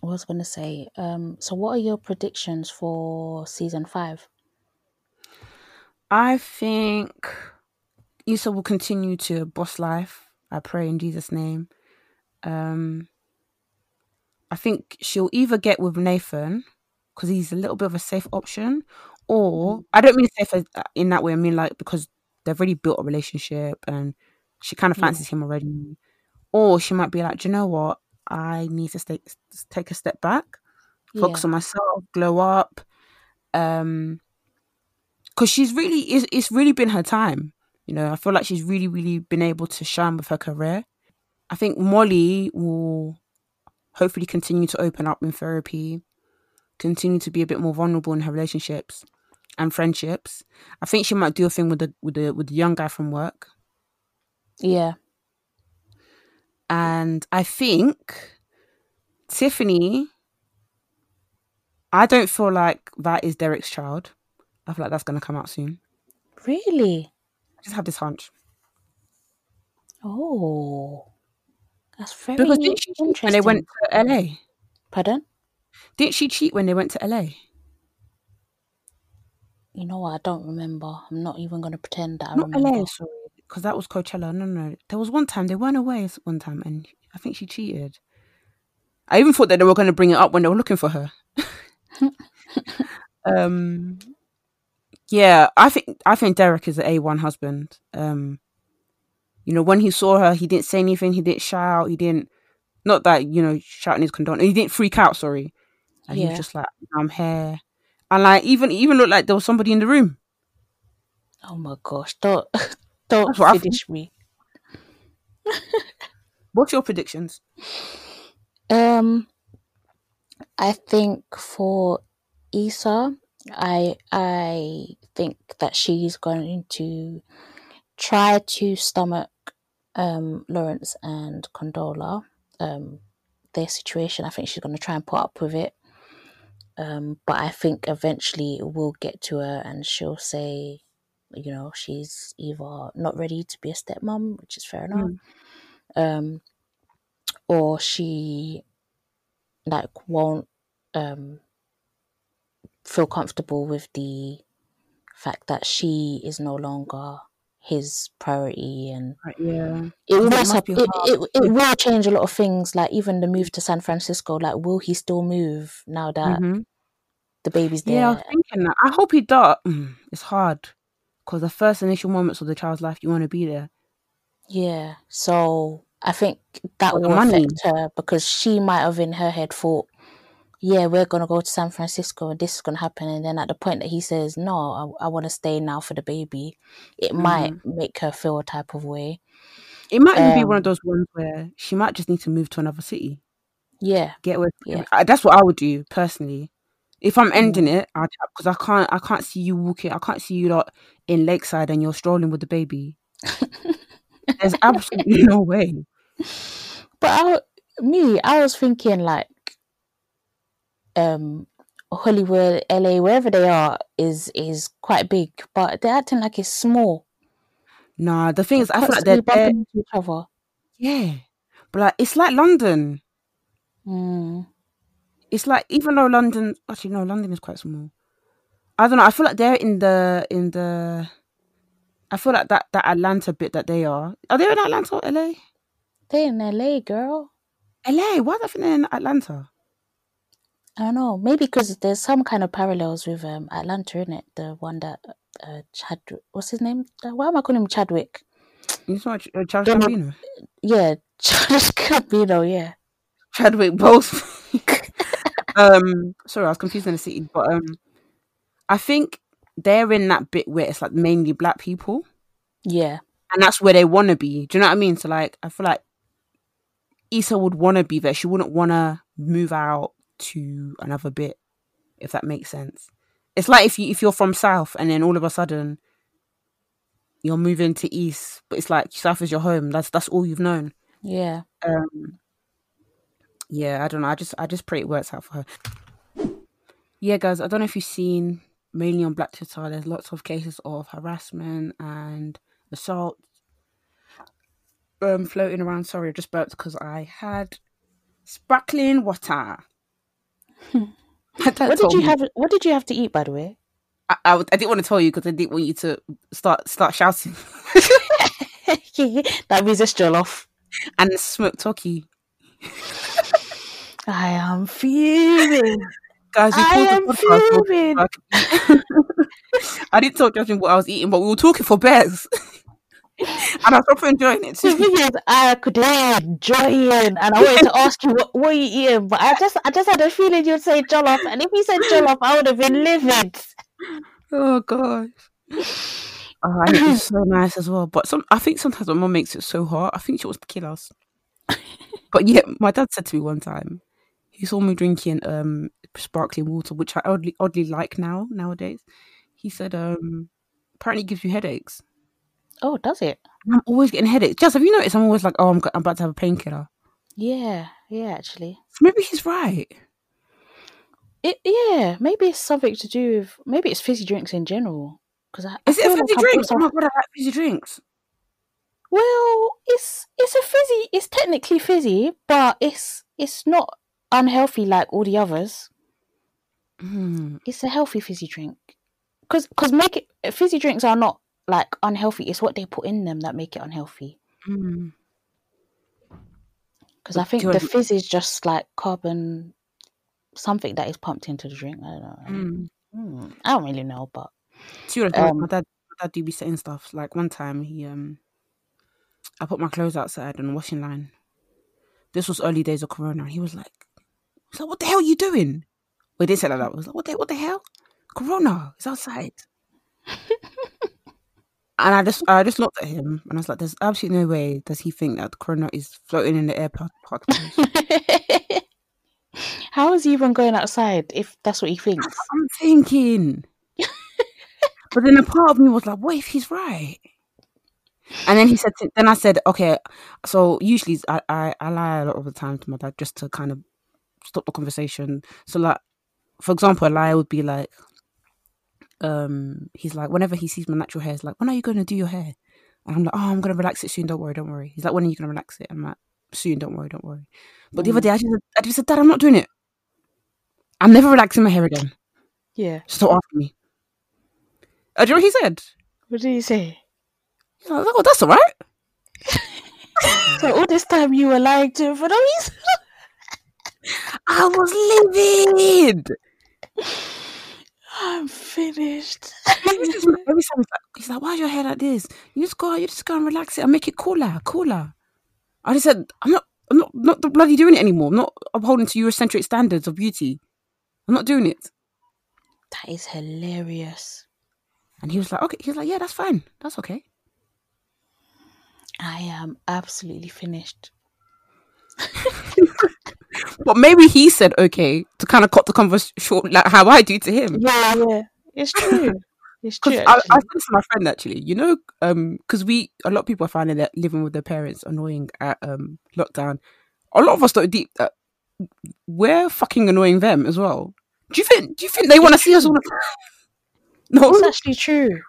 Speaker 1: I was going to say. Um, so, what are your predictions for season five?
Speaker 2: I think Issa will continue to boss life. I pray in Jesus' name. Um, I think she'll either get with Nathan because he's a little bit of a safe option, or. I don't mean safe uh, in that way. I mean like because they've already built a relationship and she kind of fancies yeah. him already. Or she might be like, Do you know what? I need to stay, take a step back, focus yeah. on myself, glow up. Um, because she's really it's, it's really been her time. You know, I feel like she's really, really been able to shine with her career. I think Molly will hopefully continue to open up in therapy, continue to be a bit more vulnerable in her relationships and friendships. I think she might do a thing with the with the with the young guy from work.
Speaker 1: Yeah.
Speaker 2: And I think Tiffany I don't feel like that is Derek's child. I feel like that's gonna come out soon.
Speaker 1: Really?
Speaker 2: I just have this hunch.
Speaker 1: Oh. That's very
Speaker 2: because didn't she cheat when they went to LA?
Speaker 1: Pardon?
Speaker 2: Didn't she cheat when they went to LA?
Speaker 1: You know what? I don't remember. I'm not even going to pretend that I not remember.
Speaker 2: LA, sorry, because that was Coachella. No, no, there was one time they weren't away one time, and I think she cheated. I even thought that they were going to bring it up when they were looking for her. um, yeah, I think I think Derek is an A one husband. Um, you know, when he saw her, he didn't say anything. He didn't shout. He didn't. Not that you know, shouting his condone. He didn't freak out. Sorry, and yeah. he was just like, "I'm here." And like even even looked like there was somebody in the room.
Speaker 1: Oh my gosh! Don't don't finish me.
Speaker 2: What's your predictions?
Speaker 1: Um, I think for Issa, I I think that she's going to try to stomach um Lawrence and Condola um their situation. I think she's going to try and put up with it. Um, but I think eventually it will get to her and she'll say, you know, she's either not ready to be a stepmom, which is fair enough, mm. um, or she like won't um, feel comfortable with the fact that she is no longer his priority and
Speaker 2: yeah
Speaker 1: it will mess up it, it, it, will change a lot of things like even the move to san francisco like will he still move now that mm-hmm. the baby's there
Speaker 2: yeah i was thinking that i hope he does mm, it's hard because the first initial moments of the child's life, you want to be there.
Speaker 1: Yeah. So I think that will affect her because she might have in her head thought, yeah, we're going to go to San Francisco and this is going to happen. And then at the point that he says, no, I, I want to stay now for the baby, it mm. might make her feel a type of way.
Speaker 2: It might um, be one of um, those ones where she might just need to move to another city.
Speaker 1: Yeah.
Speaker 2: Get away. Yeah. That's what I would do personally. If I'm ending mm. it, because I can't, I can't see you walking. I can't see you lot in Lakeside and you're strolling with the baby. There's absolutely no way.
Speaker 1: But I, me, I was thinking like, um, Hollywood, LA, wherever they are, is is quite big, but they're acting like it's small.
Speaker 2: Nah, the thing is, I feel like they're, they're each other. Yeah, but like it's like London.
Speaker 1: Mm.
Speaker 2: It's like even though London, actually no, London is quite small. I don't know. I feel like they're in the in the. I feel like that that Atlanta bit that they are. Are they in Atlanta or LA?
Speaker 1: They're in LA, girl.
Speaker 2: LA? Why are they in Atlanta?
Speaker 1: I don't know. Maybe because there's some kind of parallels with um, Atlanta in it. The one that uh, Chad, what's his name? Uh, why am I calling him Chadwick?
Speaker 2: You saw uh, Childish Gambino.
Speaker 1: Yeah, Childish Gambino. Yeah,
Speaker 2: Chadwick both. um, sorry, I was confused in the city, but um, I think they're in that bit where it's like mainly black people.
Speaker 1: Yeah,
Speaker 2: and that's where they want to be. Do you know what I mean? So like, I feel like Issa would want to be there. She wouldn't want to move out to another bit, if that makes sense. It's like if you if you're from South and then all of a sudden you're moving to East, but it's like South is your home. That's that's all you've known.
Speaker 1: Yeah.
Speaker 2: Um. Yeah, I don't know. I just I just pray it works out for her. Yeah, guys. I don't know if you've seen mainly on Black Twitter. There's lots of cases of harassment and assault um floating around. Sorry, I just burped because I had sparkling water.
Speaker 1: what did you me. have? What did you have to eat, by the way?
Speaker 2: I, I, I didn't want to tell you because I didn't want you to start start shouting.
Speaker 1: that means it's jollof
Speaker 2: and smoked turkey.
Speaker 1: I am fuming.
Speaker 2: Guys, we
Speaker 1: I am fuming.
Speaker 2: I didn't tell Justin what I was eating, but we were talking for bears and I was proper enjoying it too.
Speaker 1: Yes, I could enjoying, and I wanted to ask you what, what you eating, but I just, I just had a feeling you'd say jollof, and if you said jollof, I would have been livid.
Speaker 2: Oh gosh. Oh, and it was so nice as well. But some, I think sometimes my mom makes it so hot. I think she wants to kill us. but yeah, my dad said to me one time, he saw me drinking um sparkling water, which I oddly oddly like now nowadays. He said, um, apparently it gives you headaches.
Speaker 1: Oh, does it?
Speaker 2: I'm always getting headaches. Just have you noticed? I'm always like, oh, I'm, I'm about to have a painkiller.
Speaker 1: Yeah, yeah, actually.
Speaker 2: So maybe he's right.
Speaker 1: It yeah, maybe it's something to do with maybe it's fizzy drinks in general. Because
Speaker 2: is I it a fizzy like drinks? Oh my god, I like fizzy drinks.
Speaker 1: Well, it's it's a fizzy. It's technically fizzy, but it's it's not unhealthy like all the others.
Speaker 2: Mm.
Speaker 1: It's a healthy fizzy drink. Because because make it fizzy drinks are not like unhealthy. It's what they put in them that make it unhealthy.
Speaker 2: Because
Speaker 1: mm. I think the fizz is just like carbon, something that is pumped into the drink. I don't know.
Speaker 2: Mm.
Speaker 1: Mm. I don't really know, but
Speaker 2: um, my dad, my dad do be saying stuff. Like one time, he um, I put my clothes outside on the washing line. This was early days of Corona. He was like, "So what the hell are you doing?" We didn't say that. I was like, "What the what the hell? Corona is outside." And I just I just looked at him and I was like, there's absolutely no way does he think that Corona is floating in the air particles.
Speaker 1: How is he even going outside if that's what he thinks?
Speaker 2: I'm thinking. but then a part of me was like, what if he's right? And then he said, to, then I said, okay, so usually I, I, I lie a lot of the time to my dad just to kind of stop the conversation. So like, for example, a lie would be like, um, he's like, whenever he sees my natural hair, he's like, when are you going to do your hair? And I'm like, oh, I'm going to relax it soon. Don't worry, don't worry. He's like, when are you going to relax it? I'm like, soon. Don't worry, don't worry. But mm. the other mm. day, I just, I just said, Dad, I'm not doing it. I'm never relaxing my hair again.
Speaker 1: Yeah.
Speaker 2: Stop asking me. Uh, do you know what he said?
Speaker 1: What did he say?
Speaker 2: Like, oh, that's all right.
Speaker 1: so all this time you were lying to him for no reason.
Speaker 2: I was livid.
Speaker 1: I'm finished.
Speaker 2: every time he's like, he's like, why's your hair like this? You just go, you just go and relax it and make it cooler, cooler. I just said, I'm not, I'm not, not bloody doing it anymore. I'm not upholding to Eurocentric standards of beauty. I'm not doing it.
Speaker 1: That is hilarious.
Speaker 2: And he was like, okay. He was like, yeah, that's fine. That's okay.
Speaker 1: I am absolutely finished.
Speaker 2: but maybe he said okay to kind of cut the conversation short, like how I do to him.
Speaker 1: Yeah, yeah, it's true. It's true.
Speaker 2: I, I said to my friend actually, you know, um, because we a lot of people are finding that living with their parents annoying at um lockdown. A lot of us thought deep that we're fucking annoying them as well. Do you think? Do you think they want to see us all? The-
Speaker 1: no, it's actually true.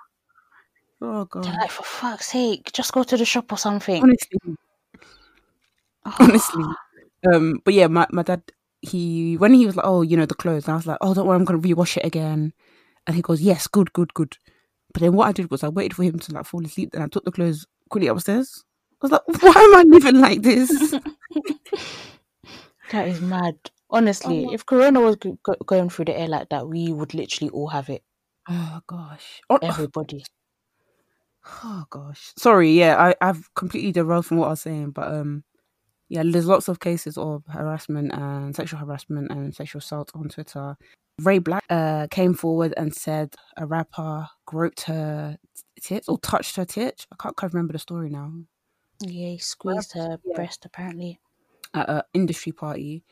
Speaker 2: Oh god!
Speaker 1: They're like, for fuck's sake, just go to the shop or something.
Speaker 2: Honestly, oh. honestly. Um, but yeah, my my dad, he when he was like, oh, you know, the clothes, I was like, oh, don't worry, I'm gonna rewash it again. And he goes, yes, good, good, good. But then what I did was I waited for him to like fall asleep, and I took the clothes quickly upstairs. I was like, why am I living like this?
Speaker 1: that is mad. Honestly, oh. if Corona was go- going through the air like that, we would literally all have it.
Speaker 2: Oh gosh,
Speaker 1: everybody.
Speaker 2: Oh gosh, sorry. Yeah, I I've completely derailed from what I was saying, but um, yeah, there's lots of cases of harassment and sexual harassment and sexual assault on Twitter. Ray BLK uh, came forward and said a rapper groped her tits or touched her tits. I can't quite remember the story now.
Speaker 1: Yeah, he squeezed her yeah. breast apparently
Speaker 2: at an industry party,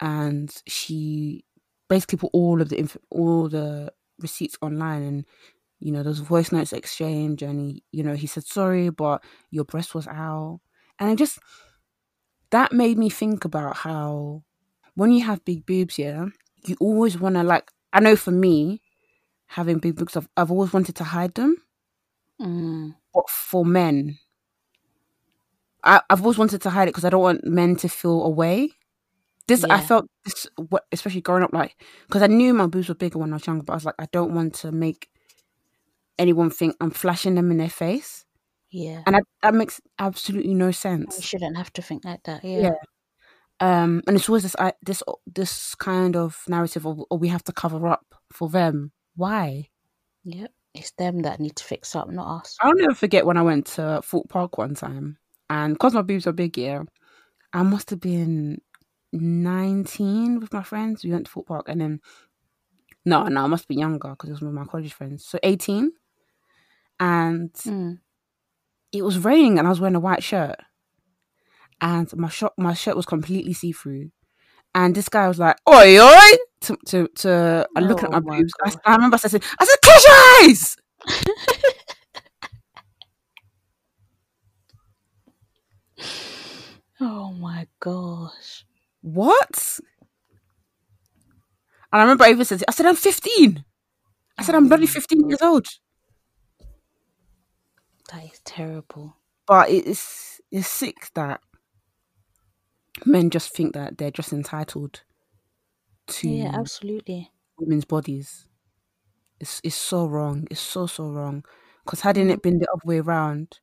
Speaker 2: and she basically put all of the inf- all the receipts online and you know, there's voice notes exchange, and he, you know, he said sorry, but your breast was out, and it just that made me think about how when you have big boobs, yeah, you always want to like. I know for me, having big boobs, I've, I've always wanted to hide them,
Speaker 1: mm.
Speaker 2: but for men, I, I've always wanted to hide it because I don't want men to feel away. This yeah. I felt this, especially growing up, like because I knew my boobs were bigger when I was younger, but I was like, I don't want to make anyone think I'm flashing them in their face.
Speaker 1: Yeah.
Speaker 2: And I, that makes absolutely no sense.
Speaker 1: You shouldn't have to think like that. Yeah. yeah.
Speaker 2: Um, and it's always this I, this this kind of narrative of oh, we have to cover up for them. Why?
Speaker 1: Yep, it's them that need to fix up, not us.
Speaker 2: I'll never forget when I went to Thorpe Park one time, and because my boobs are big, yeah, I must have been nineteen with my friends. We went to Thorpe Park, and then no, no, I must be younger because it was with my college friends. So eighteen, and
Speaker 1: mm.
Speaker 2: It was raining, and I was wearing a white shirt, and my shirt my shirt was completely see through, and this guy was like, "Oi, oi!" to to, to uh, oh, looking at my, my boobs. I, I, remember I said, "I said, close your eyes."
Speaker 1: oh my gosh!
Speaker 2: What? And I remember I even said, "I said I'm 15." I said, "I'm bloody 15 years old."
Speaker 1: That is terrible.
Speaker 2: But it's it's sick that men just think that they're just entitled to
Speaker 1: yeah, absolutely
Speaker 2: women's bodies. It's it's so wrong. It's so so wrong. Because hadn't mm. it been the other way around,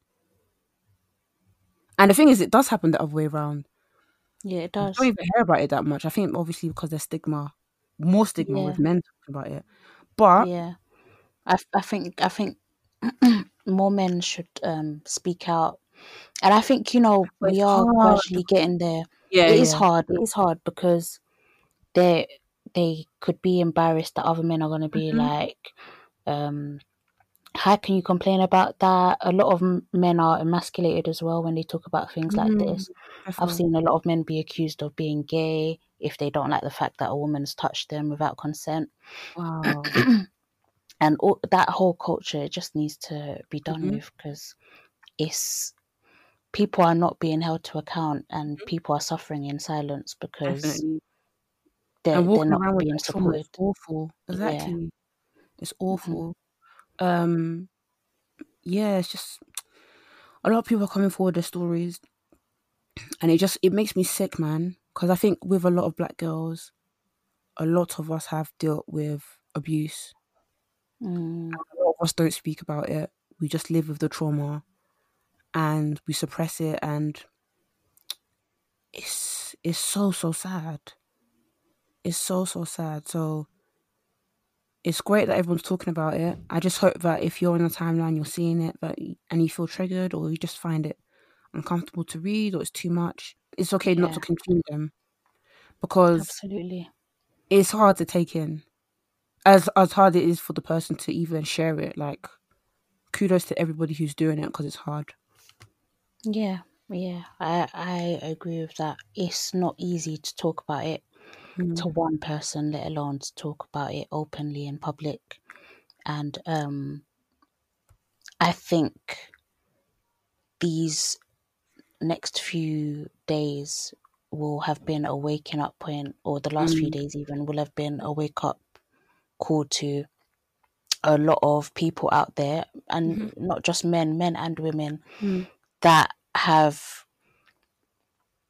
Speaker 2: and the thing is, it does happen the other way around.
Speaker 1: Yeah, it does.
Speaker 2: I don't even hear about it that much. I think obviously because there's stigma, more stigma yeah. with men talking about it. But
Speaker 1: yeah, I I think I think more men should um, speak out. And I think, you know, but we are hard. gradually getting there. Yeah, it yeah. is hard. It is hard because they they could be embarrassed that other men are going to be mm-hmm. like, um, how can you complain about that? A lot of men are emasculated as well when they talk about things mm-hmm. like this. Definitely. I've seen a lot of men be accused of being gay if they don't like the fact that a woman's touched them without consent.
Speaker 2: Wow.
Speaker 1: and all, that whole culture just needs to be done mm-hmm. with because it's people are not being held to account and mm-hmm. people are suffering in silence because they're, they're not being supported. It's
Speaker 2: awful. Exactly. Yeah. It's mm-hmm. awful. Mm-hmm. Um, yeah, it's just a lot of people are coming forward their stories, and it just it makes me sick, man. Because I think with a lot of black girls, a lot of us have dealt with abuse
Speaker 1: Mm.
Speaker 2: A lot of us don't speak about it. We just live with the trauma and we suppress it and it's it's so so sad. It's so so sad. So it's great that everyone's talking about it. I just hope that if you're on the timeline, you're seeing it, that and you feel triggered, or you just find it uncomfortable to read, or it's too much. It's okay yeah. not to consume them because
Speaker 1: absolutely,
Speaker 2: it's hard to take in. As as hard it is for the person to even share it. Like, kudos to everybody who's doing it because it's hard.
Speaker 1: Yeah, yeah, I I agree with that. It's not easy to talk about it mm. to one person, let alone to talk about it openly in public. And um, I think these next few days will have been a waking up point, or the last mm. few days even will have been a wake up call to a lot of people out there, and mm-hmm. not just men, men and women, mm. that have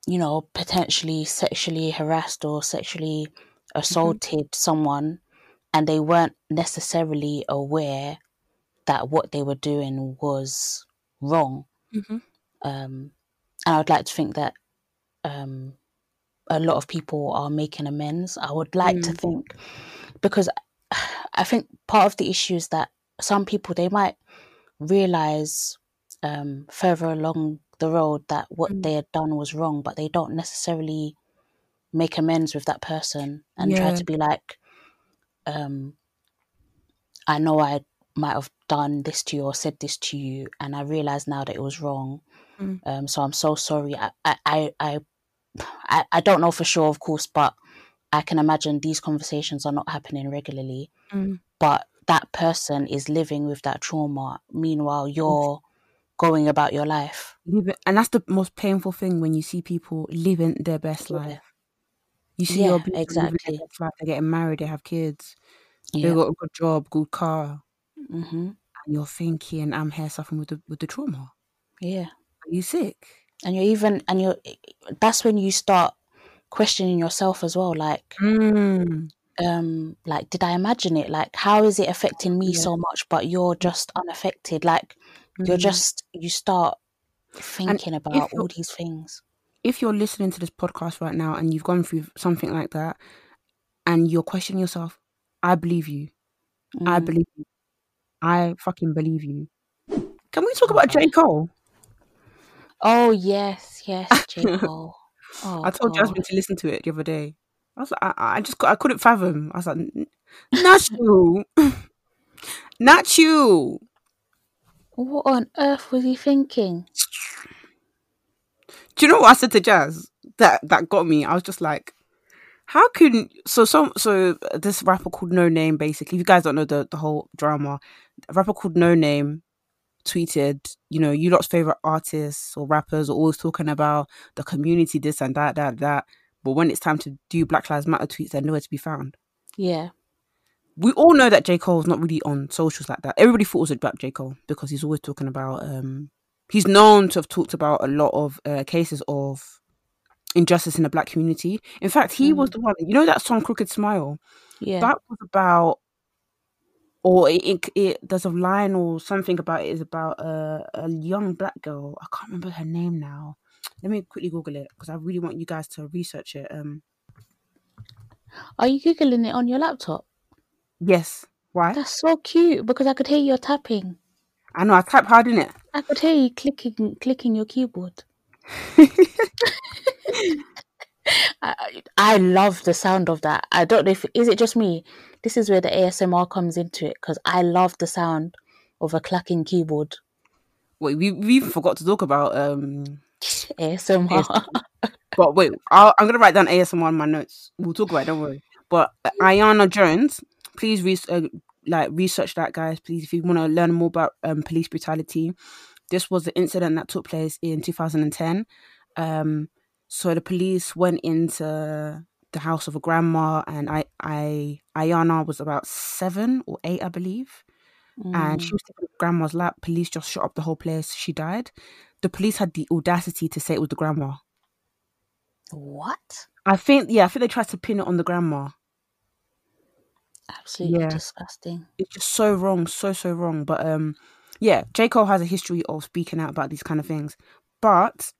Speaker 1: you know, potentially sexually harassed or sexually mm-hmm. assaulted mm-hmm. someone and they weren't necessarily aware that what they were doing was wrong. Mm-hmm. Um, and I would like to think that um, a lot of people are making amends. I would like mm. to think because I think part of the issue is that some people they might realize um, further along the road that what mm. they had done was wrong, but they don't necessarily make amends with that person and yeah. try to be like, um, I know I might have done this to you or said this to you, and I realize now that it was wrong. Mm. Um, so I'm so sorry. I, I, I, I, I don't know for sure, of course, but I can imagine these conversations are not happening regularly. Mm. But that person is living with that trauma. Meanwhile, you're going about your life.
Speaker 2: And that's the most painful thing when you see people living their best life. You see yeah, your exactly. life, they're getting married, they have kids, yeah. they've got a good job, good car. Mm-hmm. And you're thinking, I'm here suffering with the with the trauma.
Speaker 1: Yeah.
Speaker 2: Are you sick?
Speaker 1: And you're even and you're that's when you start questioning yourself as well, like
Speaker 2: mm.
Speaker 1: um like did I imagine it? Like how is it affecting me yeah. so much but you're just unaffected? Like Mm. You're just you start thinking and about all these things.
Speaker 2: If you're listening to this podcast right now and you've gone through something like that and you're questioning yourself, I believe you. Mm. I believe you. I fucking believe you. Can we talk about J. Cole?
Speaker 1: Oh yes, yes, J. Cole. Oh,
Speaker 2: I told God. Jasmine to listen to it the other day. I was like, I, I just I couldn't fathom. I was like, not you, not you.
Speaker 1: What on earth was he thinking?
Speaker 2: Do you know what I said to Jas? That that got me. I was just like, how can so some so this rapper called Noname basically. If you guys don't know the the whole drama, a rapper called Noname tweeted, you know, you lot's favorite artists or rappers are always talking about the community, this and that, that, that. But when it's time to do Black Lives Matter tweets, they're nowhere to be found.
Speaker 1: Yeah
Speaker 2: we all know that J. Cole's not really on socials like that. Everybody thought it was about J. Cole because he's always talking about um he's known to have talked about a lot of uh, cases of injustice in the black community. In fact, he mm. was the one you know that song Crooked Smile?
Speaker 1: Yeah.
Speaker 2: That was about or it, it, it there's a line or something about it is about a, a young black girl. I can't remember her name now. Let me quickly Google it because I really want you guys to research it. Um,
Speaker 1: Are you googling it on your laptop?
Speaker 2: Yes. Why?
Speaker 1: That's so cute because I could hear you tapping.
Speaker 2: I know. I type hard in it.
Speaker 1: I could hear you clicking, clicking your keyboard. I, I love the sound of that. I don't know if is it just me. This is where the ASMR comes into it because I love the sound of a clacking keyboard.
Speaker 2: Wait, we we forgot to talk about um
Speaker 1: ASMR. ASMR.
Speaker 2: but wait, i am gonna write down ASMR in my notes. We'll talk about it. Don't worry. But Aiyana Jones please re- uh, like research that, guys. Please, if you want to learn more about um, police brutality, this was the incident that took place in 2010. Um, so the police went into the house of a grandma, and I, I, Aiyana was about seven or eight, I believe, mm. and she mm. was in grandma's lap. Police just shot up the whole place. She died. The police had the audacity to say it was the grandma.
Speaker 1: What?
Speaker 2: I think, yeah, I think they tried to pin it on the grandma.
Speaker 1: Absolutely yeah. disgusting.
Speaker 2: It's just so wrong, so so wrong. But um, yeah, J Cole has a history of speaking out about these kind of things, but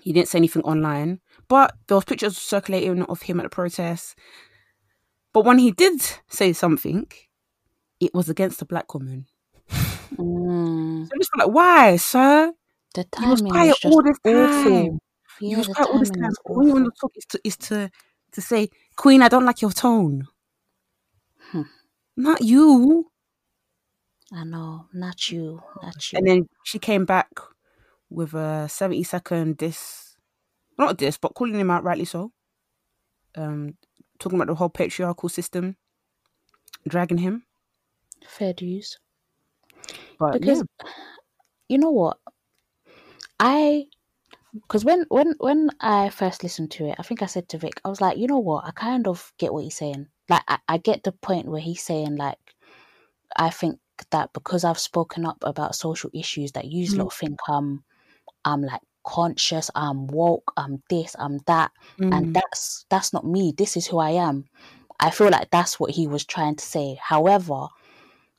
Speaker 2: he didn't say anything online. But there was pictures circulating of him at the protest. But when he did say something, it was against a black woman.
Speaker 1: Mm.
Speaker 2: So just like, why, sir?
Speaker 1: The
Speaker 2: You was
Speaker 1: timing
Speaker 2: quiet
Speaker 1: was
Speaker 2: all this time.
Speaker 1: Yeah,
Speaker 2: you was quiet all this
Speaker 1: timing
Speaker 2: time.
Speaker 1: was
Speaker 2: All you want to talk is to is to to say, Queen, I don't like your tone.
Speaker 1: Hmm.
Speaker 2: Not you.
Speaker 1: I know, not you, not you.
Speaker 2: And then she came back with a seventy second diss, not diss, but calling him out rightly so. Um, talking about the whole patriarchal system, dragging him.
Speaker 1: Fair dues.
Speaker 2: But
Speaker 1: Because you know what, I because when when when I first listened to it, I think I said to Vic, I was like, you know what, I kind of get what he's saying. Like I, I get the point where he's saying like, I think that because I've spoken up about social issues, that you
Speaker 2: Mhm.
Speaker 1: lot think I'm I'm like conscious, I'm woke, I'm this, I'm that,
Speaker 2: yeah.
Speaker 1: and that's that's not me. This is who I am. I feel like that's what he was trying to say. However,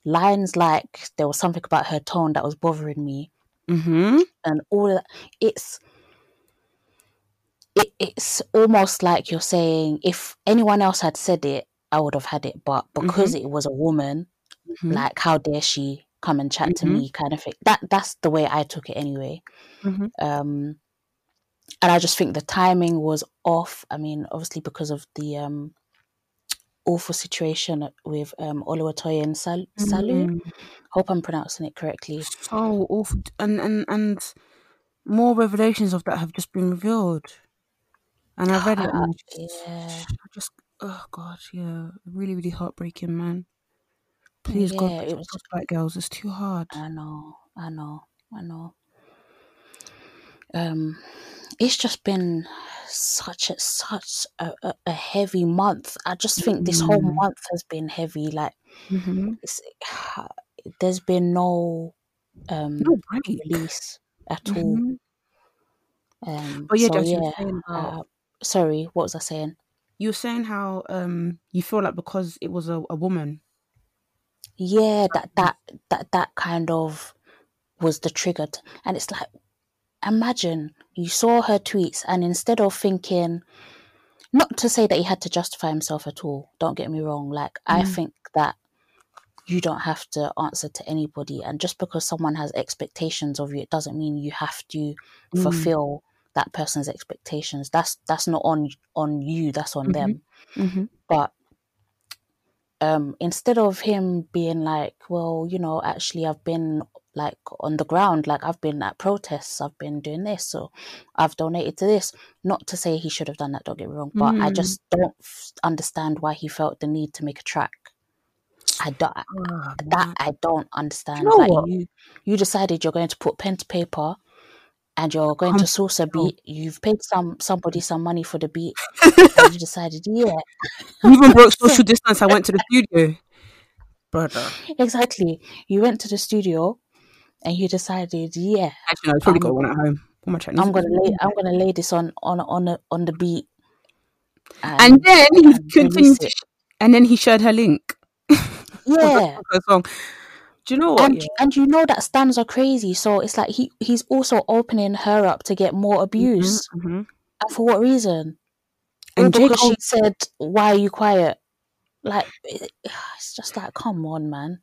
Speaker 1: lines like there was something about her tone that was bothering me
Speaker 2: mm-hmm.
Speaker 1: and all that it's it, it's almost like you're saying if anyone else had said it i would have had it but because it was a woman
Speaker 2: Mhm.
Speaker 1: like how dare she come and chat to
Speaker 2: Mhm.
Speaker 1: me kind of thing that that's the way i took it anyway
Speaker 2: Mhm.
Speaker 1: um and i just think the timing was off i mean obviously because of the um awful situation with um Oluwatoyin and Sal- Salau
Speaker 2: Mm.
Speaker 1: hope i'm pronouncing it correctly
Speaker 2: So awful, and and and more revelations of that have just been revealed. And I read it, and I just,
Speaker 1: yeah
Speaker 2: I just, oh god, yeah, really, really heartbreaking, man. Please, God,
Speaker 1: Yeah, it
Speaker 2: protect
Speaker 1: was
Speaker 2: us black girls. It's too hard.
Speaker 1: I know, I know, I know. Um, it's just been such a such a, a, a heavy month. I just think this whole
Speaker 2: Mm.
Speaker 1: month has been heavy. Like
Speaker 2: hmm
Speaker 1: it's, there's been no um
Speaker 2: No break.
Speaker 1: release at all.
Speaker 2: Mhm.
Speaker 1: Um,
Speaker 2: But yeah,
Speaker 1: so
Speaker 2: Jas, you were
Speaker 1: yeah.
Speaker 2: saying about
Speaker 1: Uh, sorry, what was I saying?
Speaker 2: you were saying how um you feel like because it was a, a woman.
Speaker 1: Yeah, that that that that kind of was the trigger, t- and it's like imagine you saw her tweets and instead of thinking not to say that he had to justify himself at all don't get me wrong like i
Speaker 2: Mm.
Speaker 1: think that you don't have to answer to anybody and just because someone has expectations of you it doesn't mean you have to
Speaker 2: Mm.
Speaker 1: fulfill that person's expectations that's that's not on on you that's on
Speaker 2: Mhm.
Speaker 1: them
Speaker 2: Mm-hmm.
Speaker 1: but um instead of him being like well you know actually i've been like on the ground like i've been at protests i've been doing this so i've donated to this not to say he should have done that don't get me wrong but i
Speaker 2: Mm.
Speaker 1: just don't f- understand why he felt the need to make a track i don't
Speaker 2: Oh,
Speaker 1: that i don't understand
Speaker 2: know
Speaker 1: like
Speaker 2: what?
Speaker 1: you you decided you're going to put pen to paper and you're going
Speaker 2: Come
Speaker 1: to source a beat you've paid some somebody some money for the beat and you decided yeah
Speaker 2: You even broke social distance. I went to the studio, brother.
Speaker 1: Exactly. You went to the studio and you decided, yeah,
Speaker 2: Actually, no, I probably got
Speaker 1: Um,
Speaker 2: one at home. What am I trying
Speaker 1: I'm gonna lay I'm gonna lay this on on on the on the beat.
Speaker 2: And then he
Speaker 1: and
Speaker 2: continued,
Speaker 1: release
Speaker 2: to
Speaker 1: it.
Speaker 2: sh- and then he shared her link.
Speaker 1: Yeah.
Speaker 2: her song. Do you know what?
Speaker 1: And
Speaker 2: yeah?
Speaker 1: and you know that stands are crazy, so it's like he he's also opening her up to get more abuse.
Speaker 2: Mhm.
Speaker 1: And for what reason?
Speaker 2: And J.
Speaker 1: because she said, "Why are you quiet?" Like it's just like, come on, man.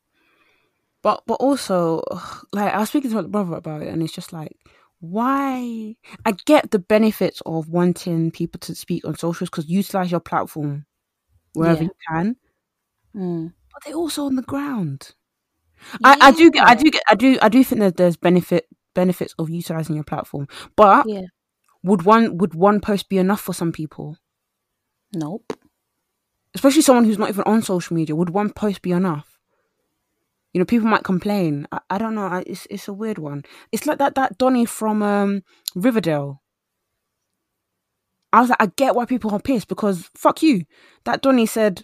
Speaker 2: but but also, like I was speaking to my brother about it, and it's just like, why? I get the benefits of wanting people to speak on socials because utilize your platform wherever
Speaker 1: Yeah.
Speaker 2: you can,
Speaker 1: Mm.
Speaker 2: but they're also on the ground. I, I do get, I do get, I do, I do think that there's benefit benefits of utilizing your platform, but
Speaker 1: Yeah.
Speaker 2: would one would one post be enough for some people?
Speaker 1: Nope.
Speaker 2: especially someone who's not even on social media, would one post be enough? You know, people might complain. I, I don't know. I, it's it's a weird one. It's like that that Donny from um, Riverdale. I was like, I get why people are pissed because fuck you. That Donny said,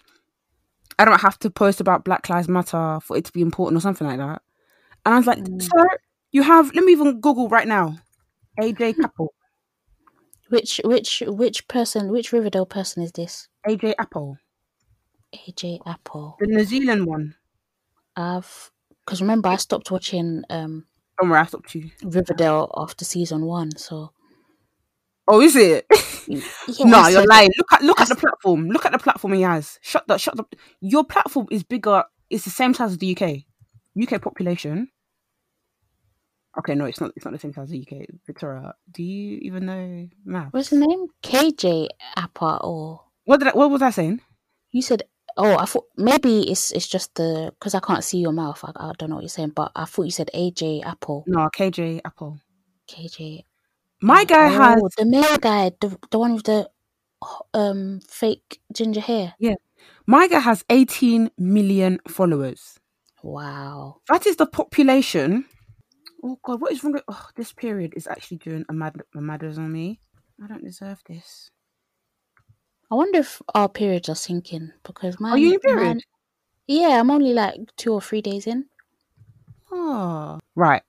Speaker 2: I don't have to post about Black Lives Matter for it to be important or something like that. And I was like,
Speaker 1: Mm.
Speaker 2: sir, you have. Let me even Google right now. AJ Apple.
Speaker 1: Which which which person? Which Riverdale person is this?
Speaker 2: AJ Apple,
Speaker 1: AJ Apple.
Speaker 2: the New Zealand one.
Speaker 1: I've because remember I stopped watching um
Speaker 2: Don't worry, I stopped you.
Speaker 1: Riverdale after season one, so
Speaker 2: Oh, is it?
Speaker 1: yeah,
Speaker 2: no, you're lying. Look at look at the platform. Look at the platform he has. Shut the shut the. Your platform is bigger it's the same size as the UK. UK population. Okay, no, it's not. It's not the same size as the UK. Victoria, do you even know math?
Speaker 1: What's the name? KJ Apa or
Speaker 2: what did I, what was I saying?
Speaker 1: You said oh I thought maybe it's it's just the because I can't see your mouth. I, I don't know what you're saying, but I thought you said AJ Apple.
Speaker 2: No, KJ Apple.
Speaker 1: KJ.
Speaker 2: My guy oh, has
Speaker 1: the male guy, the the one with the um fake ginger hair.
Speaker 2: Yeah, my guy has 18 million followers.
Speaker 1: Wow,
Speaker 2: that is the population Oh God, what is wrong with oh, this period is actually doing a mad a matters on me. I don't deserve this.
Speaker 1: I wonder if our periods are syncing because my
Speaker 2: Are you in period? Mine,
Speaker 1: yeah, I'm only like two or three days in.
Speaker 2: Oh right.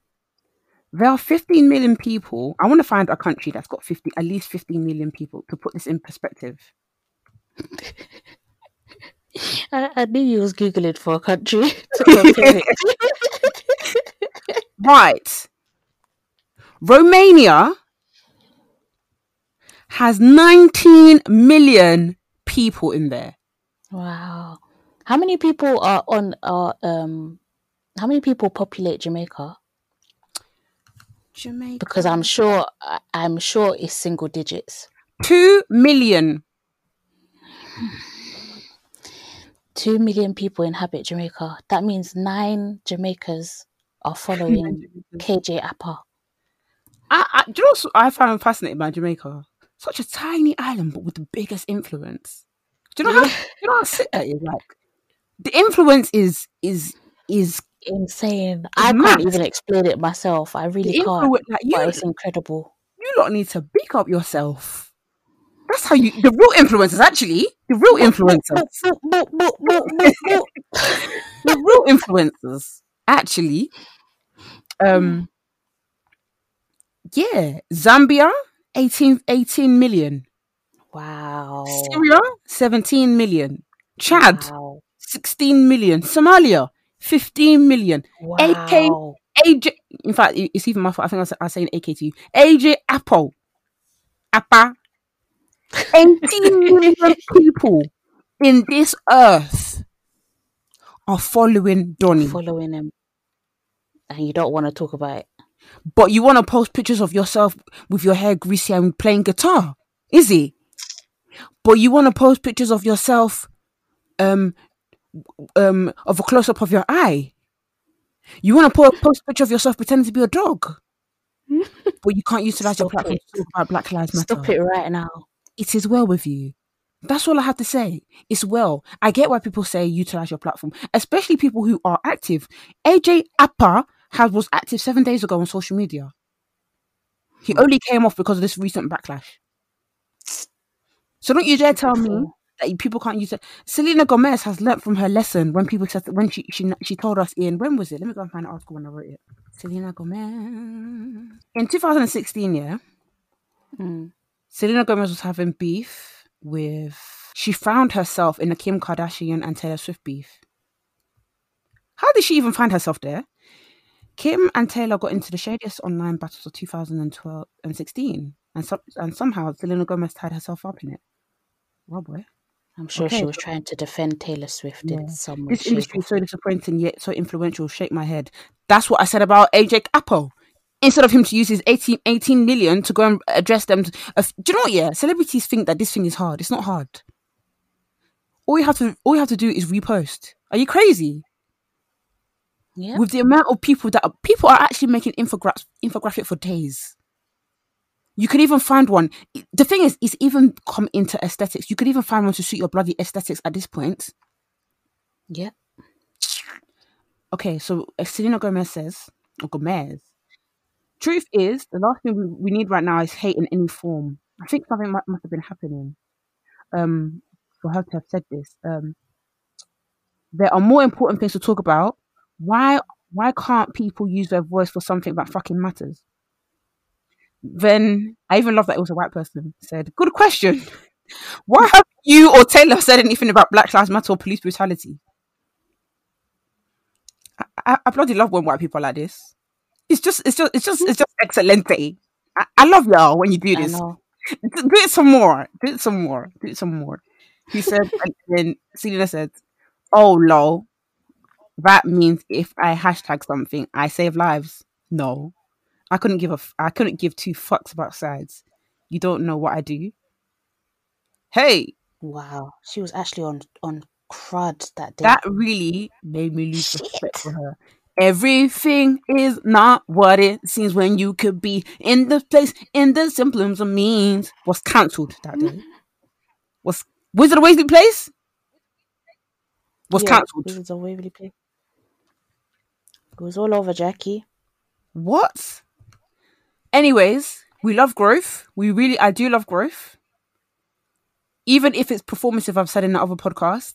Speaker 2: There are 15 million people. I want to find a country that's got 50, at least 15 million people to put this in perspective.
Speaker 1: I, I, knew you was googling for a country to compare it.
Speaker 2: Right. Romania has 19 million people in there.
Speaker 1: Wow. How many people are on uh, um how many people populate Jamaica?
Speaker 2: Jamaica.
Speaker 1: Because I'm sure I'm sure it's single digits.
Speaker 2: 2 million.
Speaker 1: 2 million people inhabit Jamaica. That means 9 Jamaicas are following KJ Apa.
Speaker 2: I, I, do you know what I found fascinating about Jamaica? Such a tiny island, but with the biggest influence. Do you know how? do you know how sick that is? Like the influence is is is
Speaker 1: insane. I can't even explain it myself. I really can't. Like, you, but it's incredible.
Speaker 2: You lot need to pick up yourself. That's how you. The real influencers, actually, the real influencers, the real influencers, actually, um, yeah, Zambia, 18, 18 million.
Speaker 1: Wow.
Speaker 2: Syria, 17 million. Chad, wow. 16 million. Somalia, 15 million. Wow. AK, AJ, in fact, it's even my fault. I think I was, I was saying AK to you. AJ Apple, Appa, 18 million people in this earth are following Donny.
Speaker 1: Following him and you don't want to talk about it.
Speaker 2: But you want to post pictures of yourself with your hair greasy and playing guitar, is it? But you want to post pictures of yourself, um, um, of a close up of your eye. You want to post a picture of yourself pretending to be a dog, but you can't utilize Stop your platform it. to talk about Black Lives Matter.
Speaker 1: Stop it right now.
Speaker 2: It is well with you. That's all I have to say. It's well. I get why people say utilize your platform, especially people who are active. AJ Apa has was active seven days ago on social media. He hmm. only came off because of this recent backlash. So don't you dare tell me that people can't use it. Selena Gomez has learnt from her lesson when people said when she she she told us in when was it? Let me go and find the article when I wrote it. Selena Gomez in 2016, yeah. Mm. Selena Gomez was having beef with. She found herself in the Kim Kardashian and Taylor Swift beef. How did she even find herself there? Kim and Taylor got into the shadiest online battles of 2012 and 16, and, so, and somehow Selena Gomez tied herself up in it. Well, boy.
Speaker 1: I'm sure okay. she was trying to defend Taylor Swift yeah. in some way.
Speaker 2: This industry is so disappointing yet so influential. Shake my head. That's what I said about AJ Apple. Instead of him to use his 18, 18 million to go and address them, to, uh, do you know what? Yeah, celebrities think that this thing is hard. It's not hard. All you have to all you have to do is repost. Are you crazy? Yeah. With the amount of people that are, people are actually making infographic infographic for days. You could even find one. The thing is, it's even come into aesthetics. You could even find one to suit your bloody aesthetics at this point.
Speaker 1: Yeah.
Speaker 2: Okay, so Selena Gomez says, or Gomez, truth is, the last thing we, we need right now is hate in any form. I think something might, must have been happening um, for her to have said this. Um, there are more important things to talk about why why can't people use their voice for something that fucking matters? Then I even love that it was a white person said, "Good question. Why have you or Taylor said anything about Black Lives Matter or police brutality?" I, I, I bloody love when white people are like this. It's just, it's just, it's just, it's just excelente. I, I love y'all when you do this. Do it some more. Do it some more. Do it some more. He said, and then Selena said, "Oh lol, that means if I hashtag something, I save lives. No, I couldn't give a. F- I couldn't give two fucks about sides. You don't know what I do. Hey.
Speaker 1: Wow, she was actually on on crud that day.
Speaker 2: That really made me lose Shit. respect for her. Everything is not what it seems when you could be in the place in the simplest of means. Was cancelled that day. Was Wizard of Waverly Place? Was yeah, cancelled.
Speaker 1: Wizards of Waverly Place. It was all over Jackie.
Speaker 2: What? Anyways, we love growth. We really, I do love growth. Even if it's performative, I've said in the other podcast.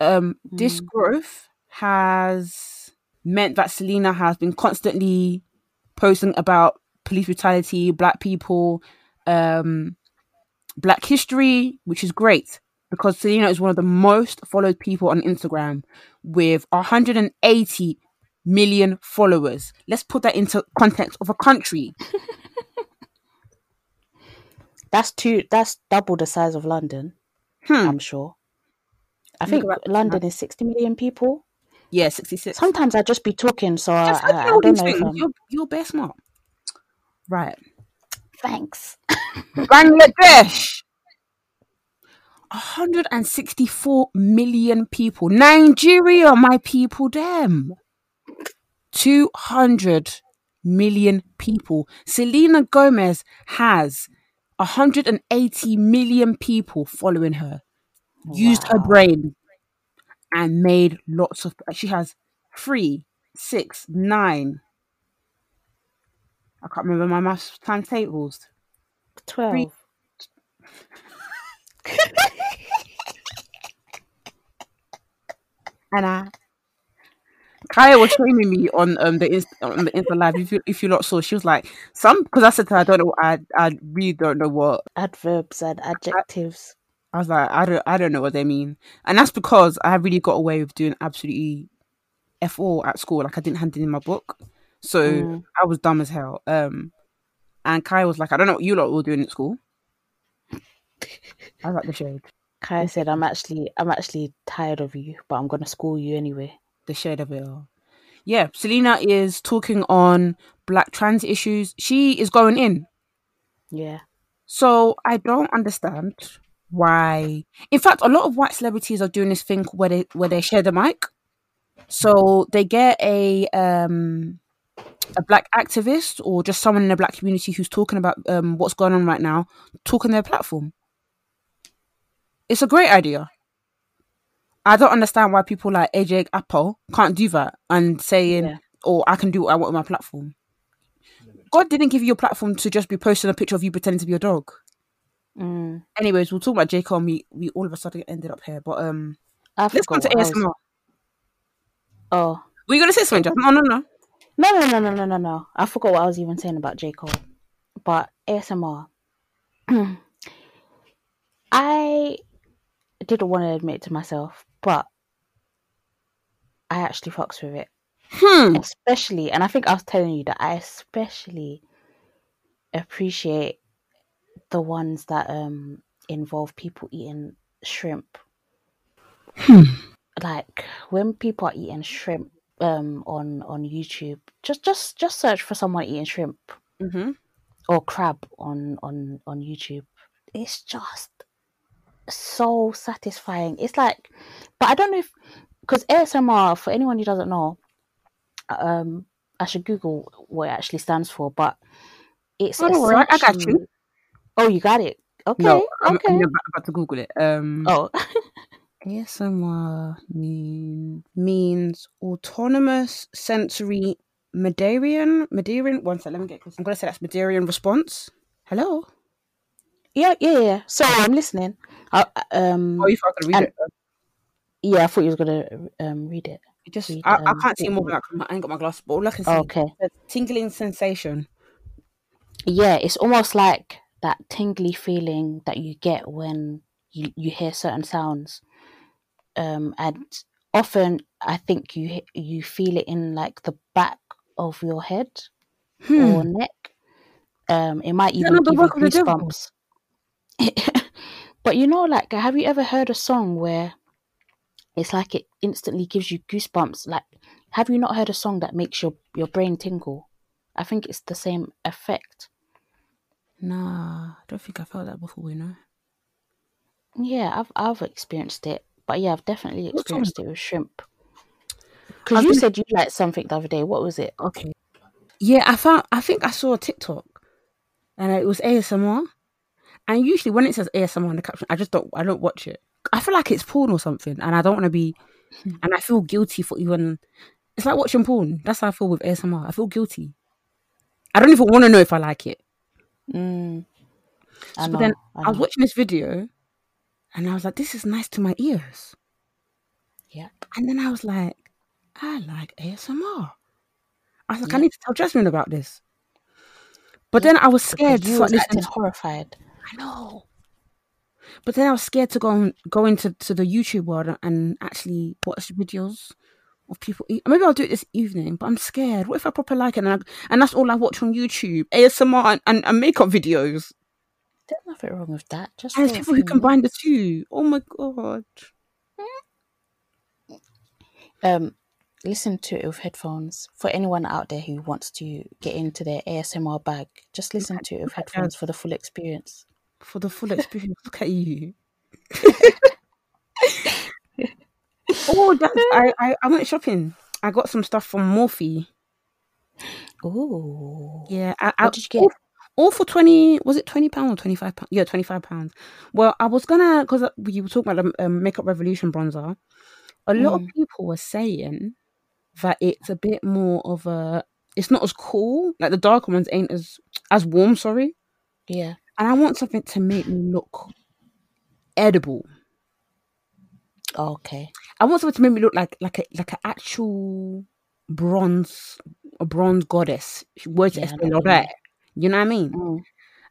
Speaker 2: Um, mm. this growth has meant that Selena has been constantly posting about police brutality, black people, um, black history, which is great because Selena is one of the most followed people on Instagram with 180 million followers. Let's put that into context of a country.
Speaker 1: that's two. That's double the size of London. Hmm. I'm sure. I think London is 60 million people.
Speaker 2: Yeah, 66.
Speaker 1: Sometimes I just be talking, so I, I, I, don't know.
Speaker 2: You're, you're best smart. Right.
Speaker 1: Thanks.
Speaker 2: Bangladesh. 164 million people. Nigeria, my people, them. 200 million people. Selena Gomez has 180 million people following her. Wow. Used her brain and made lots of. She has three, six, nine. I can't remember my math timetables.
Speaker 1: 12. Three,
Speaker 2: and I Kaya was shaming me on um the inst- on the Insta live. If you if you lot saw, she was like some because I said to her, I don't know, I I really don't know what
Speaker 1: adverbs and adjectives.
Speaker 2: I, I, was like, I don't I don't know what they mean, and that's because I really got away with doing absolutely f all at school. Like I didn't hand in my book, so mm. I was dumb as hell. Um, and Kaya was like, I don't know what you lot were doing at school. I was like the shade.
Speaker 1: Kaya said, "I'm actually, I'm actually tired of you, but I'm gonna school you anyway."
Speaker 2: The shade of it all. Yeah, Selena is talking on black trans issues. She is going in.
Speaker 1: Yeah.
Speaker 2: So I don't understand why. In fact, a lot of white celebrities are doing this thing where they where they share the mic. So they get a um a black activist or just someone in the black community who's talking about um what's going on right now, talking their platform. It's a great idea. I don't understand why people like AJ Apple can't do that and saying, yeah. "Oh, I can do what I want on my platform." God didn't give you a platform to just be posting a picture of you pretending to be a dog.
Speaker 1: Mm.
Speaker 2: Anyways, we'll talk about J. Cole. And we we all of a sudden ended up here, but um, let's go to ASMR. Was...
Speaker 1: Oh,
Speaker 2: were you gonna say something? No, no, no,
Speaker 1: no, no, no, no, no, no, no. I forgot what I was even saying about J. Cole, but ASMR. I didn't want to admit to myself, but I actually fucks with it.
Speaker 2: Hmm.
Speaker 1: Especially, and I think I was telling you that I especially appreciate the ones that um involve people eating shrimp.
Speaker 2: Hmm.
Speaker 1: Like when people are eating shrimp um on on YouTube, just just just search for someone eating shrimp
Speaker 2: mm-hmm.
Speaker 1: or crab on on on YouTube. It's just so satisfying. It's like, but I don't know if because ASMR for anyone who doesn't know, um, I should Google what it actually stands for. But it's
Speaker 2: oh, right, I got you.
Speaker 1: Oh, you got it. Okay.
Speaker 2: No,
Speaker 1: I'm, okay. I'm
Speaker 2: about to Google it. Um,
Speaker 1: oh.
Speaker 2: ASMR mean, means autonomous sensory meridian. meridian. One second, let me get. I'm gonna say that's meridian response. Hello.
Speaker 1: Yeah, yeah, yeah. Sorry, I'm listening. I, um,
Speaker 2: oh, you thought I could read it?
Speaker 1: Yeah, I thought you was gonna um, read it.
Speaker 2: it just, read, I, um, I, can't see more than that. I ain't got my glasses, but all I can see.
Speaker 1: Okay.
Speaker 2: tingling sensation.
Speaker 1: Yeah, it's almost like that tingly feeling that you get when you you hear certain sounds, um, and often I think you you feel it in like the back of your head hmm. or neck. Um, it might even give you goosebumps. but you know, like, have you ever heard a song where it's like it instantly gives you goosebumps. Like, have you not heard a song that makes your your brain tingle? I think it's the same effect.
Speaker 2: Nah, I don't think I felt that before. You know.
Speaker 1: Yeah, I've I've experienced it, but yeah, I've definitely experienced it with shrimp. Because you said you liked something the other day. What was it?
Speaker 2: Okay. Yeah, I found. I think I saw a TikTok, and it was ASMR. And usually, when it says ASMR in the caption, I just don't. I don't watch it. I feel like it's porn or something, and I don't want to be. Hmm. And I feel guilty for even. It's like watching porn. That's how I feel with ASMR. I feel guilty. I don't even want to know if I like it.
Speaker 1: Mm.
Speaker 2: So, but then I, I, was watching this video, and I was like, "This is nice to my ears."
Speaker 1: Yeah.
Speaker 2: And then I was like, "I like ASMR." I was like, "I need to tell Jasmine about this." But then I was scared.
Speaker 1: You acting horrified.
Speaker 2: I know. But then I was scared to go and go into to the YouTube world and actually watch videos of people eat. Maybe I'll do it this evening, but I'm scared. What if I proper like it and, I, and that's all I watch on YouTube? ASMR and, and, and makeup videos.
Speaker 1: There's nothing wrong with that. Just
Speaker 2: and there's people who combine the two. Oh my god.
Speaker 1: Um, listen to it with headphones. For anyone out there who wants to get into their ASMR bag, just listen to it with headphones for the full experience.
Speaker 2: For the full experience. Look at you. oh, that's, I, I, I went shopping. I got some stuff from Morphe.
Speaker 1: Oh.
Speaker 2: Yeah. I,
Speaker 1: what
Speaker 2: I,
Speaker 1: did you get?
Speaker 2: All, all for 20, was it 20 pounds or 25 pounds? Yeah, 25 pounds. Well, I was gonna, because you were talking about the um, Makeup Revolution bronzer, a lot mm. of people were saying that it's a bit more of a, it's not as cool. Like the darker ones ain't as, as warm, sorry.
Speaker 1: Yeah.
Speaker 2: And I want something to make me look edible.
Speaker 1: Okay.
Speaker 2: I want something to make me look like like a like an actual bronze a bronze goddess. Word yeah, to You know what I mean?
Speaker 1: Mm.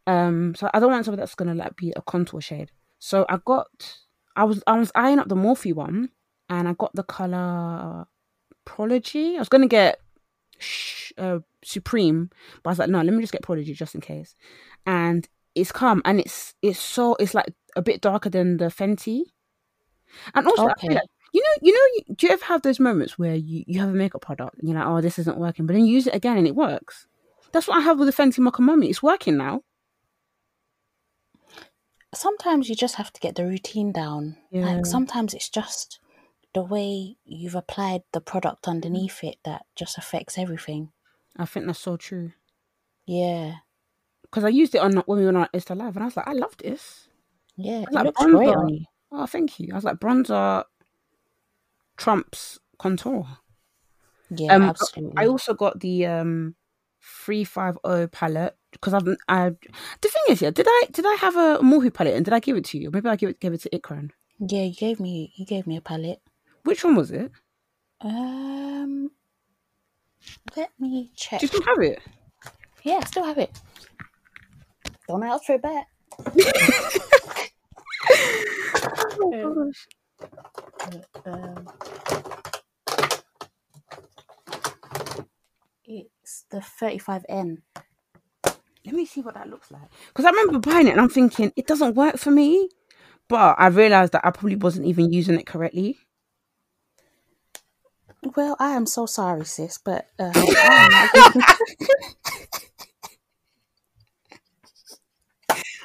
Speaker 2: Um, so I don't want something that's gonna like be a contour shade. So I got I was I was eyeing up the Morphe one and I got the color Prodigy. I was gonna get uh, Supreme, but I was like, no, let me just get Prodigy just in case. And it's calm and it's it's so it's like a bit darker than the Fenty. And also, okay. like, you know, you know, do you ever have those moments where you, you have a makeup product and you're like, oh, this isn't working, but then you use it again and it works? That's what I have with the Fenty Mocha Mami. It's working now.
Speaker 1: Sometimes you just have to get the routine down. Yeah. Like sometimes it's just the way you've applied the product underneath it that just affects everything.
Speaker 2: I think that's so true.
Speaker 1: Yeah.
Speaker 2: Because I used it on when we were on Insta Live and I was like, I love this.
Speaker 1: Yeah, like, looks bronzer. great on you.
Speaker 2: Oh, thank you. I was like, bronzer trumps contour.
Speaker 1: Yeah, um, absolutely.
Speaker 2: I also got the um 350 palette because I've I the thing is yeah did I did I have a Morphe palette and did I give it to you maybe I give it gave it to Ikran
Speaker 1: yeah you gave me you gave me a palette
Speaker 2: which one was it
Speaker 1: um let me check
Speaker 2: do you still have it
Speaker 1: yeah I still have it don't ask for it back oh gosh um, It's the 35N.
Speaker 2: Let me see what that looks like. Because I remember buying it and I'm thinking, it doesn't work for me. But I realized that I probably wasn't even using it correctly.
Speaker 1: Well, I am so sorry, sis, but uh,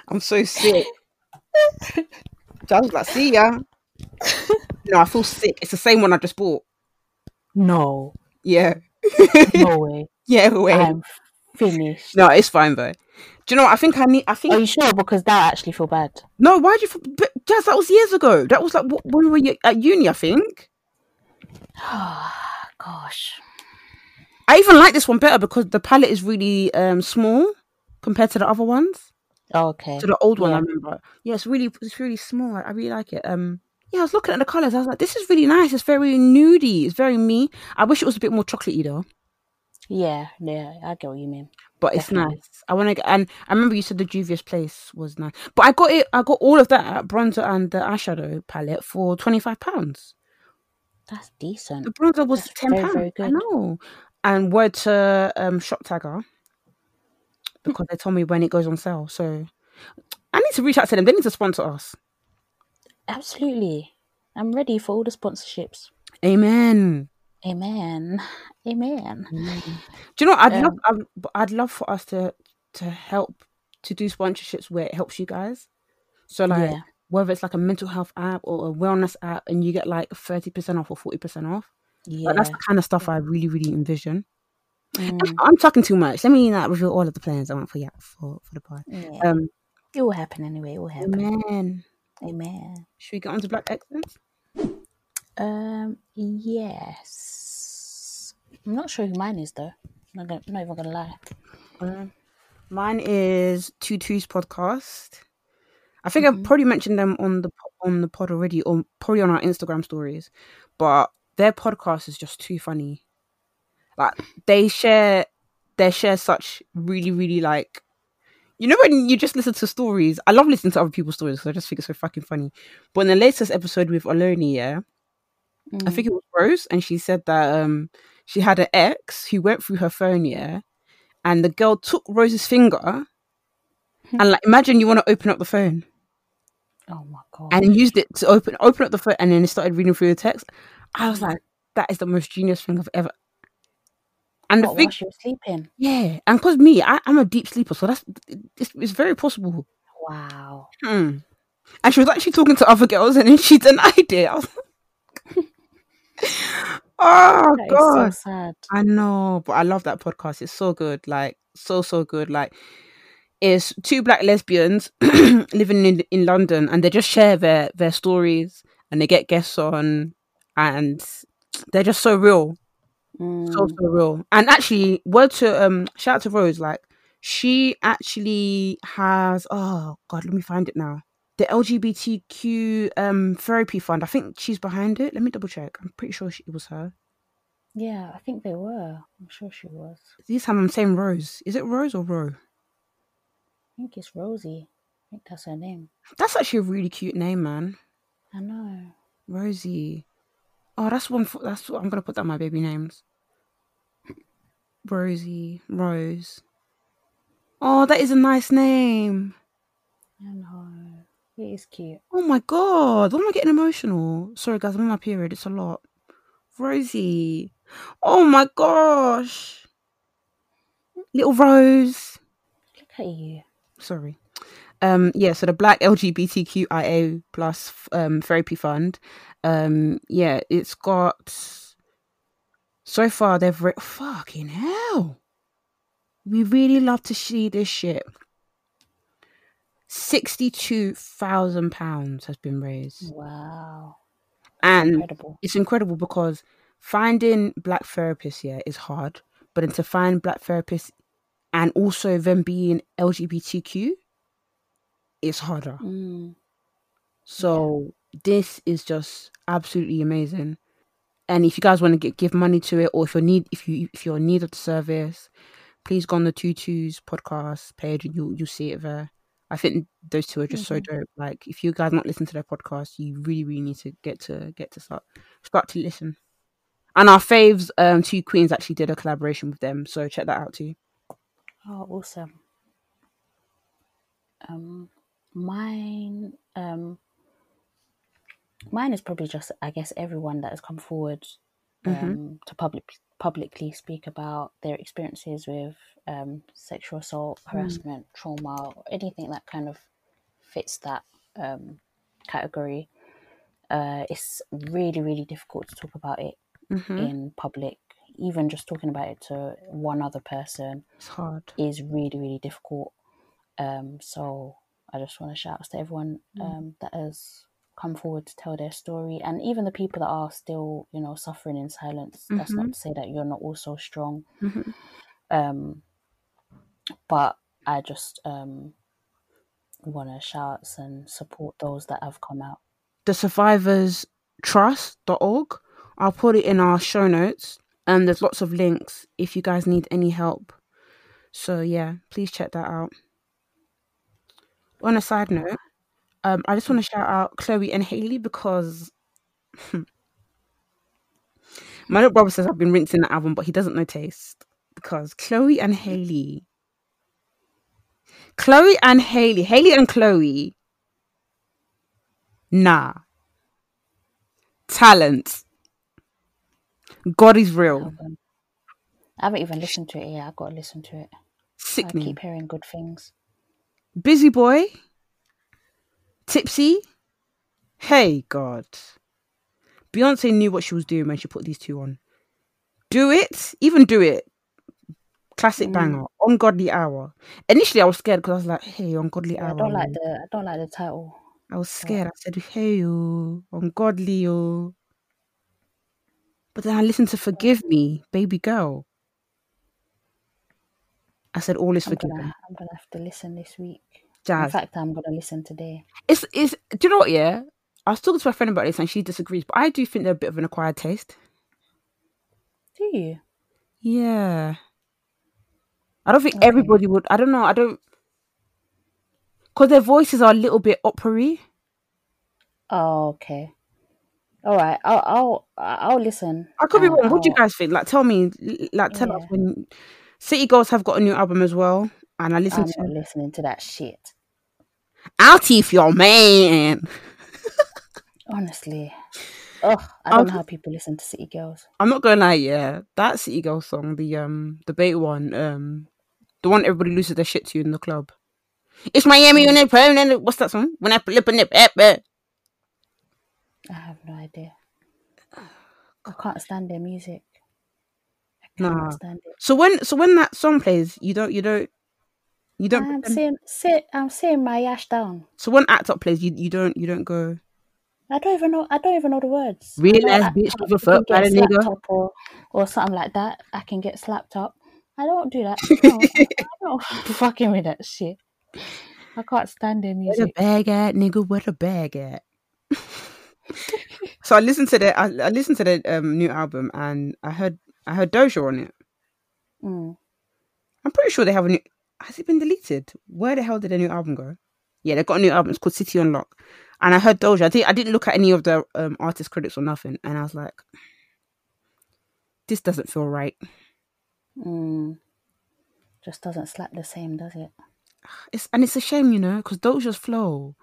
Speaker 2: I'm so sick. I was like, see ya. No, I feel sick. It's the same one I just bought.
Speaker 1: No.
Speaker 2: Yeah.
Speaker 1: no way.
Speaker 2: Yeah, way.
Speaker 1: I'm finished.
Speaker 2: No, it's fine though. Do you know? What? I think I need. I think.
Speaker 1: Are you sure? Because that actually feel bad.
Speaker 2: No, why do you? Feel, but Jas, that was years ago. That was like when we were at uni, I think.
Speaker 1: Oh gosh.
Speaker 2: I even like this one better because the palette is really um small compared to the other ones.
Speaker 1: Oh, okay.
Speaker 2: To the old one, yeah. I remember. Yeah, it's really, it's really small. I really like it. Um, yeah, I was looking at the colors. I was like, this is really nice. It's very nudie. It's very me. I wish it was a bit more chocolatey though.
Speaker 1: Yeah, yeah, I get what you mean.
Speaker 2: But Definitely. it's nice. I want to get, and I remember you said the Juvia's Place was nice. But I got it. I got all of that bronzer and the eyeshadow palette for twenty five pounds.
Speaker 1: That's decent.
Speaker 2: The bronzer was That's ten pounds. I know. And word to um, Shoptagr because they told me when it goes on sale. So I need to reach out to them. They need to sponsor us.
Speaker 1: Absolutely. I'm ready for all the sponsorships.
Speaker 2: Amen.
Speaker 1: Amen. Amen.
Speaker 2: Amen. Do you know? What? I'd um, love. I'd, I'd love for us to to help to do sponsorships where it helps you guys. So like yeah. whether it's like a mental health app or a wellness app, and you get like thirty percent off or forty percent off. Yeah, like, that's the kind of stuff I really, really envision. Mm. I'm talking too much. Let me not reveal all of the plans I want for yeah for for the pod. Yeah. Um,
Speaker 1: it will happen anyway. It will happen.
Speaker 2: Amen.
Speaker 1: Amen.
Speaker 2: Should we get on to black excellence?
Speaker 1: Um. Yes. I'm not sure who mine is though. I'm not, gonna, I'm not even gonna lie.
Speaker 2: Um, mine is Tutu's podcast. I think mm-hmm. I've probably mentioned them on the on the pod already, or probably on our Instagram stories. But their podcast is just too funny. Like they share, they share such really, really like, you know, when you just listen to stories. I love listening to other people's stories because I just think it's so fucking funny. But in the latest episode with Oloni, yeah, mm. I think it was Rose, and she said that um she had an ex who went through her phone, yeah, and the girl took Rose's finger, and like imagine you want to open up the phone.
Speaker 1: Oh my god!
Speaker 2: And used it to open open up the phone, and then it started reading through the text. I was like, that is the most genius thing I've ever.
Speaker 1: And what, the thing, while she was sleeping.
Speaker 2: Yeah, and because me, I, am a deep sleeper, so that's it's, it's very possible.
Speaker 1: Wow.
Speaker 2: Hmm. And she was actually talking to other girls, and then she denied it. I was oh that god, so. I know, but I love that podcast. It's so good, like so so good. Like, it's two black lesbians living in in London, and they just share their their stories, and they get guests on, and they're just so real, mm. so so real. And actually, word to um, shout out to Rose, like she actually has. Oh God, let me find it now. The LGBTQ um therapy fund. I think she's behind it. Let me double check. I'm pretty sure she, it was her.
Speaker 1: Yeah, I think they were. I'm sure she was.
Speaker 2: This time I'm saying Rose. Is it Rose or Ro?
Speaker 1: I think it's Rosie. I think that's her name.
Speaker 2: That's actually a really cute name, man.
Speaker 1: I know.
Speaker 2: Rosie. Oh, that's one. For, that's what I'm gonna put down my baby names. Rosie, Rose. Oh, that is a nice name.
Speaker 1: I know. It is cute.
Speaker 2: Oh my god, why am I getting emotional? Sorry, guys, I'm on my period. It's a lot. Rosie. Oh my gosh. Little Rose.
Speaker 1: Look at you.
Speaker 2: Sorry. Um, yeah, so the Black LGBTQIA plus um, therapy fund um, yeah, it's got. So far, they've re- fucking hell. We really love to see this shit. Sixty-two thousand pounds has been raised.
Speaker 1: Wow,
Speaker 2: and incredible. it's incredible because finding black therapists here is hard, but then to find black therapists and also them being LGBTQ is harder.
Speaker 1: Mm.
Speaker 2: So this is just absolutely amazing. And if you guys want to get, give money to it, or if you need if you if you're in need of the service, please go on the Tutus podcast page and you'll you'll see it there. I think those two are just mm-hmm. so dope. Like if you guys not listen to their podcast, you really really need to get to get to start start to listen. And our faves, um, two queens actually did a collaboration with them, so check that out too.
Speaker 1: Oh, awesome. Um, mine, um, mine is probably just I guess everyone that has come forward mm-hmm. um, mm-hmm. to public publicly speak about their experiences with um, sexual assault, mm. harassment, mm. trauma, anything that kind of fits that um, category. Uh, it's really really difficult to talk about it mm-hmm. in public. Even just talking about it to one other person,
Speaker 2: it's hard.
Speaker 1: Is really really difficult. Um, so I just want to shout out to everyone mm. um, that has come forward to tell their story and even the people that are still you know suffering in silence mm-hmm. that's not mm-hmm. to say that you're not also strong
Speaker 2: mm-hmm.
Speaker 1: um but i just um want to shout out and support those that have come out
Speaker 2: the survivors trust.org i'll put it in our show notes and there's lots of links if you guys need any help so yeah please check that out on a side note um, I just want to shout out Chloe and Halle because my little brother says I've been rinsing the album, but he doesn't know taste because Chloe and Haley, Chloe and Halle, Halle and Chloe, nah, talent. God is real.
Speaker 1: I haven't even listened to it yet. I've got to listen to it.
Speaker 2: Sickening.
Speaker 1: I keep hearing good things.
Speaker 2: Busy boy. Tipsy. Hey God. Beyonce knew what she was doing when she put these two on. Do it, even do it. Classic mm. banger, ungodly hour. Initially, I was scared because I was like, "Hey, ungodly
Speaker 1: yeah,
Speaker 2: hour."
Speaker 1: I don't like the. I don't like the title.
Speaker 2: I was scared. I said, "Hey, yo, ungodly, yo." But then I listened to "Forgive Me, Baby Girl." I said, "All is
Speaker 1: I'm
Speaker 2: forgiven."
Speaker 1: Gonna, I'm gonna have to listen this week. Jas. In fact, I'm gonna listen today.
Speaker 2: It's it's. Do you know what? Yeah, I was talking to my friend about this, and she disagrees. But I do think they're a bit of an acquired taste.
Speaker 1: Do you?
Speaker 2: Yeah. I don't think okay. everybody would. I don't know. I don't because their voices are a little bit opery.
Speaker 1: Oh, okay. All right. I'll I'll I'll listen.
Speaker 2: I could be wrong. What do you guys think? Like, tell me. Like, tell yeah. us when City Girls have got a new album as well, and I listen
Speaker 1: I'm
Speaker 2: to.
Speaker 1: listening to that shit.
Speaker 2: I'll teeth your man.
Speaker 1: Honestly. Oh, I don't know how people listen to City Girls.
Speaker 2: I'm not gonna lie, yeah. That City Girls song, the um the bait one, um the one everybody loses their shit to you in the club. It's Miami when they and what's that song? When I flip in
Speaker 1: it. I have no idea. I can't stand their music.
Speaker 2: Nah. So when so when that song plays, you don't you don't you don't.
Speaker 1: I'm saying sit. I'm saying my ash down.
Speaker 2: So when Act Up plays, you you don't you don't go.
Speaker 1: I don't even know. I don't even know the words.
Speaker 2: Real ass bitch with a fuck by nigga,
Speaker 1: or or something like that. I can get slapped up. I don't do that. No, I don't fucking with that shit. I can't stand their music.
Speaker 2: Where the bag at, nigga? Where the bag at? so I listened to the I, I listened to the um, new album and I heard I heard Doja on it.
Speaker 1: Mm.
Speaker 2: I'm pretty sure they have a new. Has it been deleted? Where the hell did the new album go? Yeah, they got a new album. It's called City on Lock, and I heard Doja. I think I didn't look at any of the um, artist credits or nothing, and I was like, this doesn't feel right.
Speaker 1: Mm. Just doesn't slap the same, does it?
Speaker 2: It's and it's a shame, you know, because Doja's flow.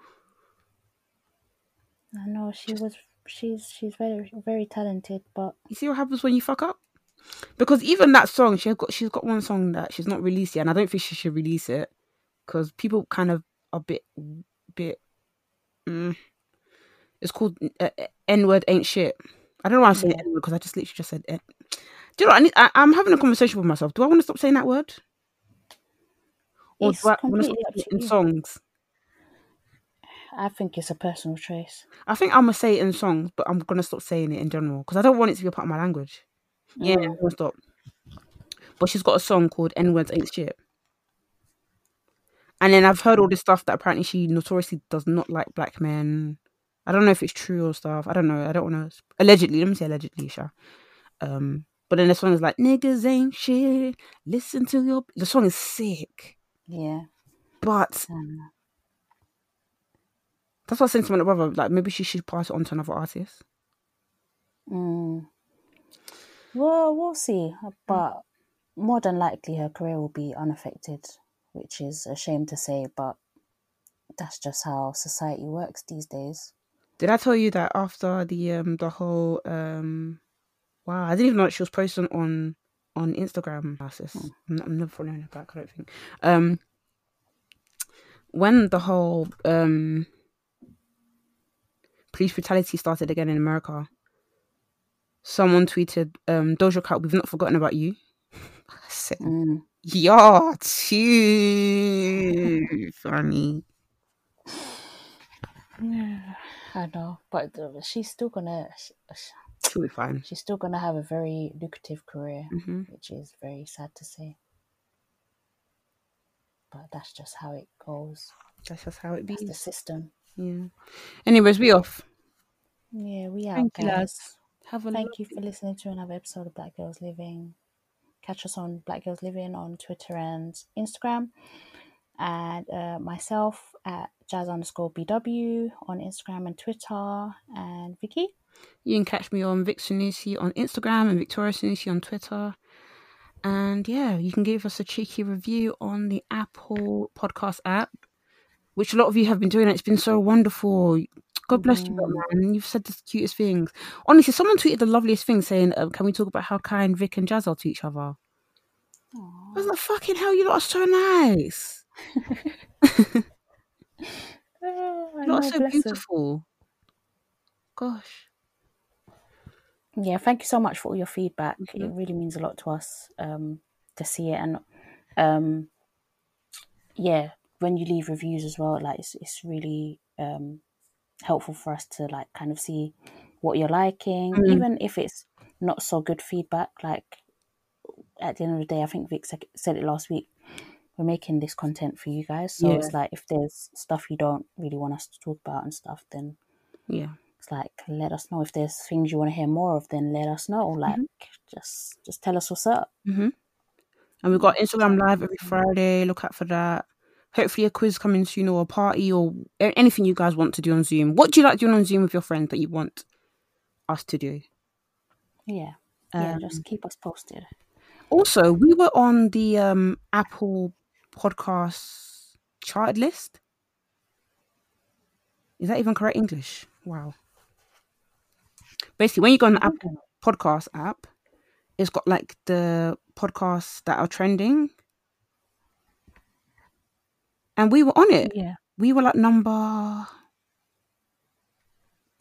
Speaker 1: I know she was. She's she's very very talented, but
Speaker 2: you see what happens when you fuck up. Because even that song, she got she's got one song that she's not released yet, and I don't think she should release it because people kind of are a bit bit. Mm, it's called uh, N word ain't shit. I don't know why I'm saying yeah. N word because I just literally just said. it. Do you know? What? I need, I, I'm having a conversation with myself. Do I want to stop saying that word? Or
Speaker 1: it's do I want to stop it
Speaker 2: in songs?
Speaker 1: I think it's a personal choice.
Speaker 2: I think I'm gonna say it in songs, but I'm gonna stop saying it in general because I don't want it to be a part of my language. Yeah, mm. Stop. But she's got a song called N words ain't shit. And then I've heard all this stuff that apparently she notoriously does not like black men. I don't know if it's true or stuff. I don't know. I don't want to. Allegedly, let me say allegedly, Sha. Um, but then the song is like niggas ain't shit. Listen to your. The song is sick.
Speaker 1: Yeah.
Speaker 2: But um, that's what I said to my brother. Like maybe she should pass it on to another artist.
Speaker 1: Mm. Well, we'll see. But more than likely, her career will be unaffected, which is a shame to say, but that's just how society works these days.
Speaker 2: Did I tell you that after the um the whole um wow I didn't even know that she was posting on on Instagram. Hmm. I'm, I'm never following her back. I don't think. Um, when the whole um police brutality started again in America, someone tweeted, um, Doja Cat, we've not forgotten about you. I said, mm. You're too funny.
Speaker 1: Yeah, I know, but she's still gonna.
Speaker 2: She'll be fine.
Speaker 1: She's still gonna have a very lucrative career,
Speaker 2: mm-hmm.
Speaker 1: which is very sad to say. But that's just how it goes.
Speaker 2: That's just how it be.
Speaker 1: the system.
Speaker 2: Yeah. Anyways, we off.
Speaker 1: Yeah, we are.
Speaker 2: Thank
Speaker 1: guys. Have a Thank you for listening to another episode of Black Gals Livin. Catch us on Black Gals Livin on Twitter and Instagram. And uh, myself at jas underscore BW on Instagram and Twitter. And Vicky?
Speaker 2: You can catch me on Vic Sanusi on Instagram and Victoria Sanusi on Twitter. And yeah, you can give us a cheeky review on the Apple Podcast app, which a lot of you have been doing. It's been so wonderful. God bless you, man. You've said the cutest things. Honestly, someone tweeted the loveliest thing saying, um, "Can we talk about how kind Vic and Jas are to each other?" Aww. I was like, "Fucking hell, you lot are so nice." oh, you lot are so beautiful. Gosh.
Speaker 1: Yeah, thank you so much for all your feedback. Mm-hmm. It really means a lot to us um, to see it, and um, yeah, when you leave reviews as well, like it's it's really um, helpful for us to like kind of see what you're liking, mm-hmm. even if it's not so good feedback. Like at the end of the day, I think Vic said it last week. We're making this content for you guys, so yeah. it's like if there's stuff you don't really want us to talk about and stuff, then
Speaker 2: yeah,
Speaker 1: it's like let us know. If there's things you want to hear more of, then let us know. Like mm-hmm. just just tell us what's up.
Speaker 2: Mm-hmm. And we've got Instagram live every Friday. Look out for that hopefully a quiz coming soon or a party or anything you guys want to do on Zoom. What do you like doing on Zoom with your friends that you want us to do?
Speaker 1: Yeah. Yeah, um, just keep us posted.
Speaker 2: Also, we were on the um, Apple podcast chart list. Is that even correct English? Wow. Basically, when you go on the Apple podcast app, it's got like the podcasts that are trending and we were on it.
Speaker 1: Yeah.
Speaker 2: We were like number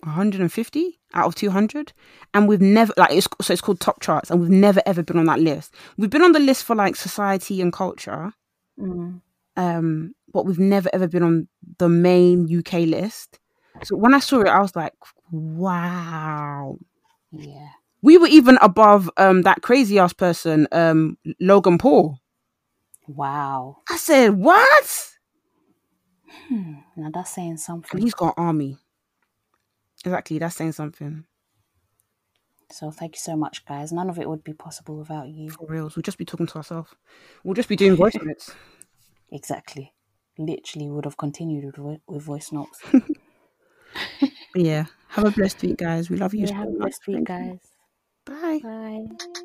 Speaker 2: 150 out of 200 and we've never like it's so it's called top charts and we've never ever been on that list. We've been on the list for like society and culture.
Speaker 1: Mm.
Speaker 2: um but we've never ever been on the main uk list. So when i saw it i was like wow.
Speaker 1: Yeah.
Speaker 2: We were even above um that crazy ass person um logan paul.
Speaker 1: Wow.
Speaker 2: I said what
Speaker 1: Hmm. Now that's saying something.
Speaker 2: He's got army. Exactly, that's saying something.
Speaker 1: So thank you so much, guys. None of it would be possible without you.
Speaker 2: For reals, we'll just be talking to ourselves. We'll just be doing voice notes.
Speaker 1: Exactly. Literally would have continued with, with voice notes.
Speaker 2: yeah. Have a blessed week, guys. We love you.
Speaker 1: Yeah, so have a blessed week, guys.
Speaker 2: Bye.
Speaker 1: Bye.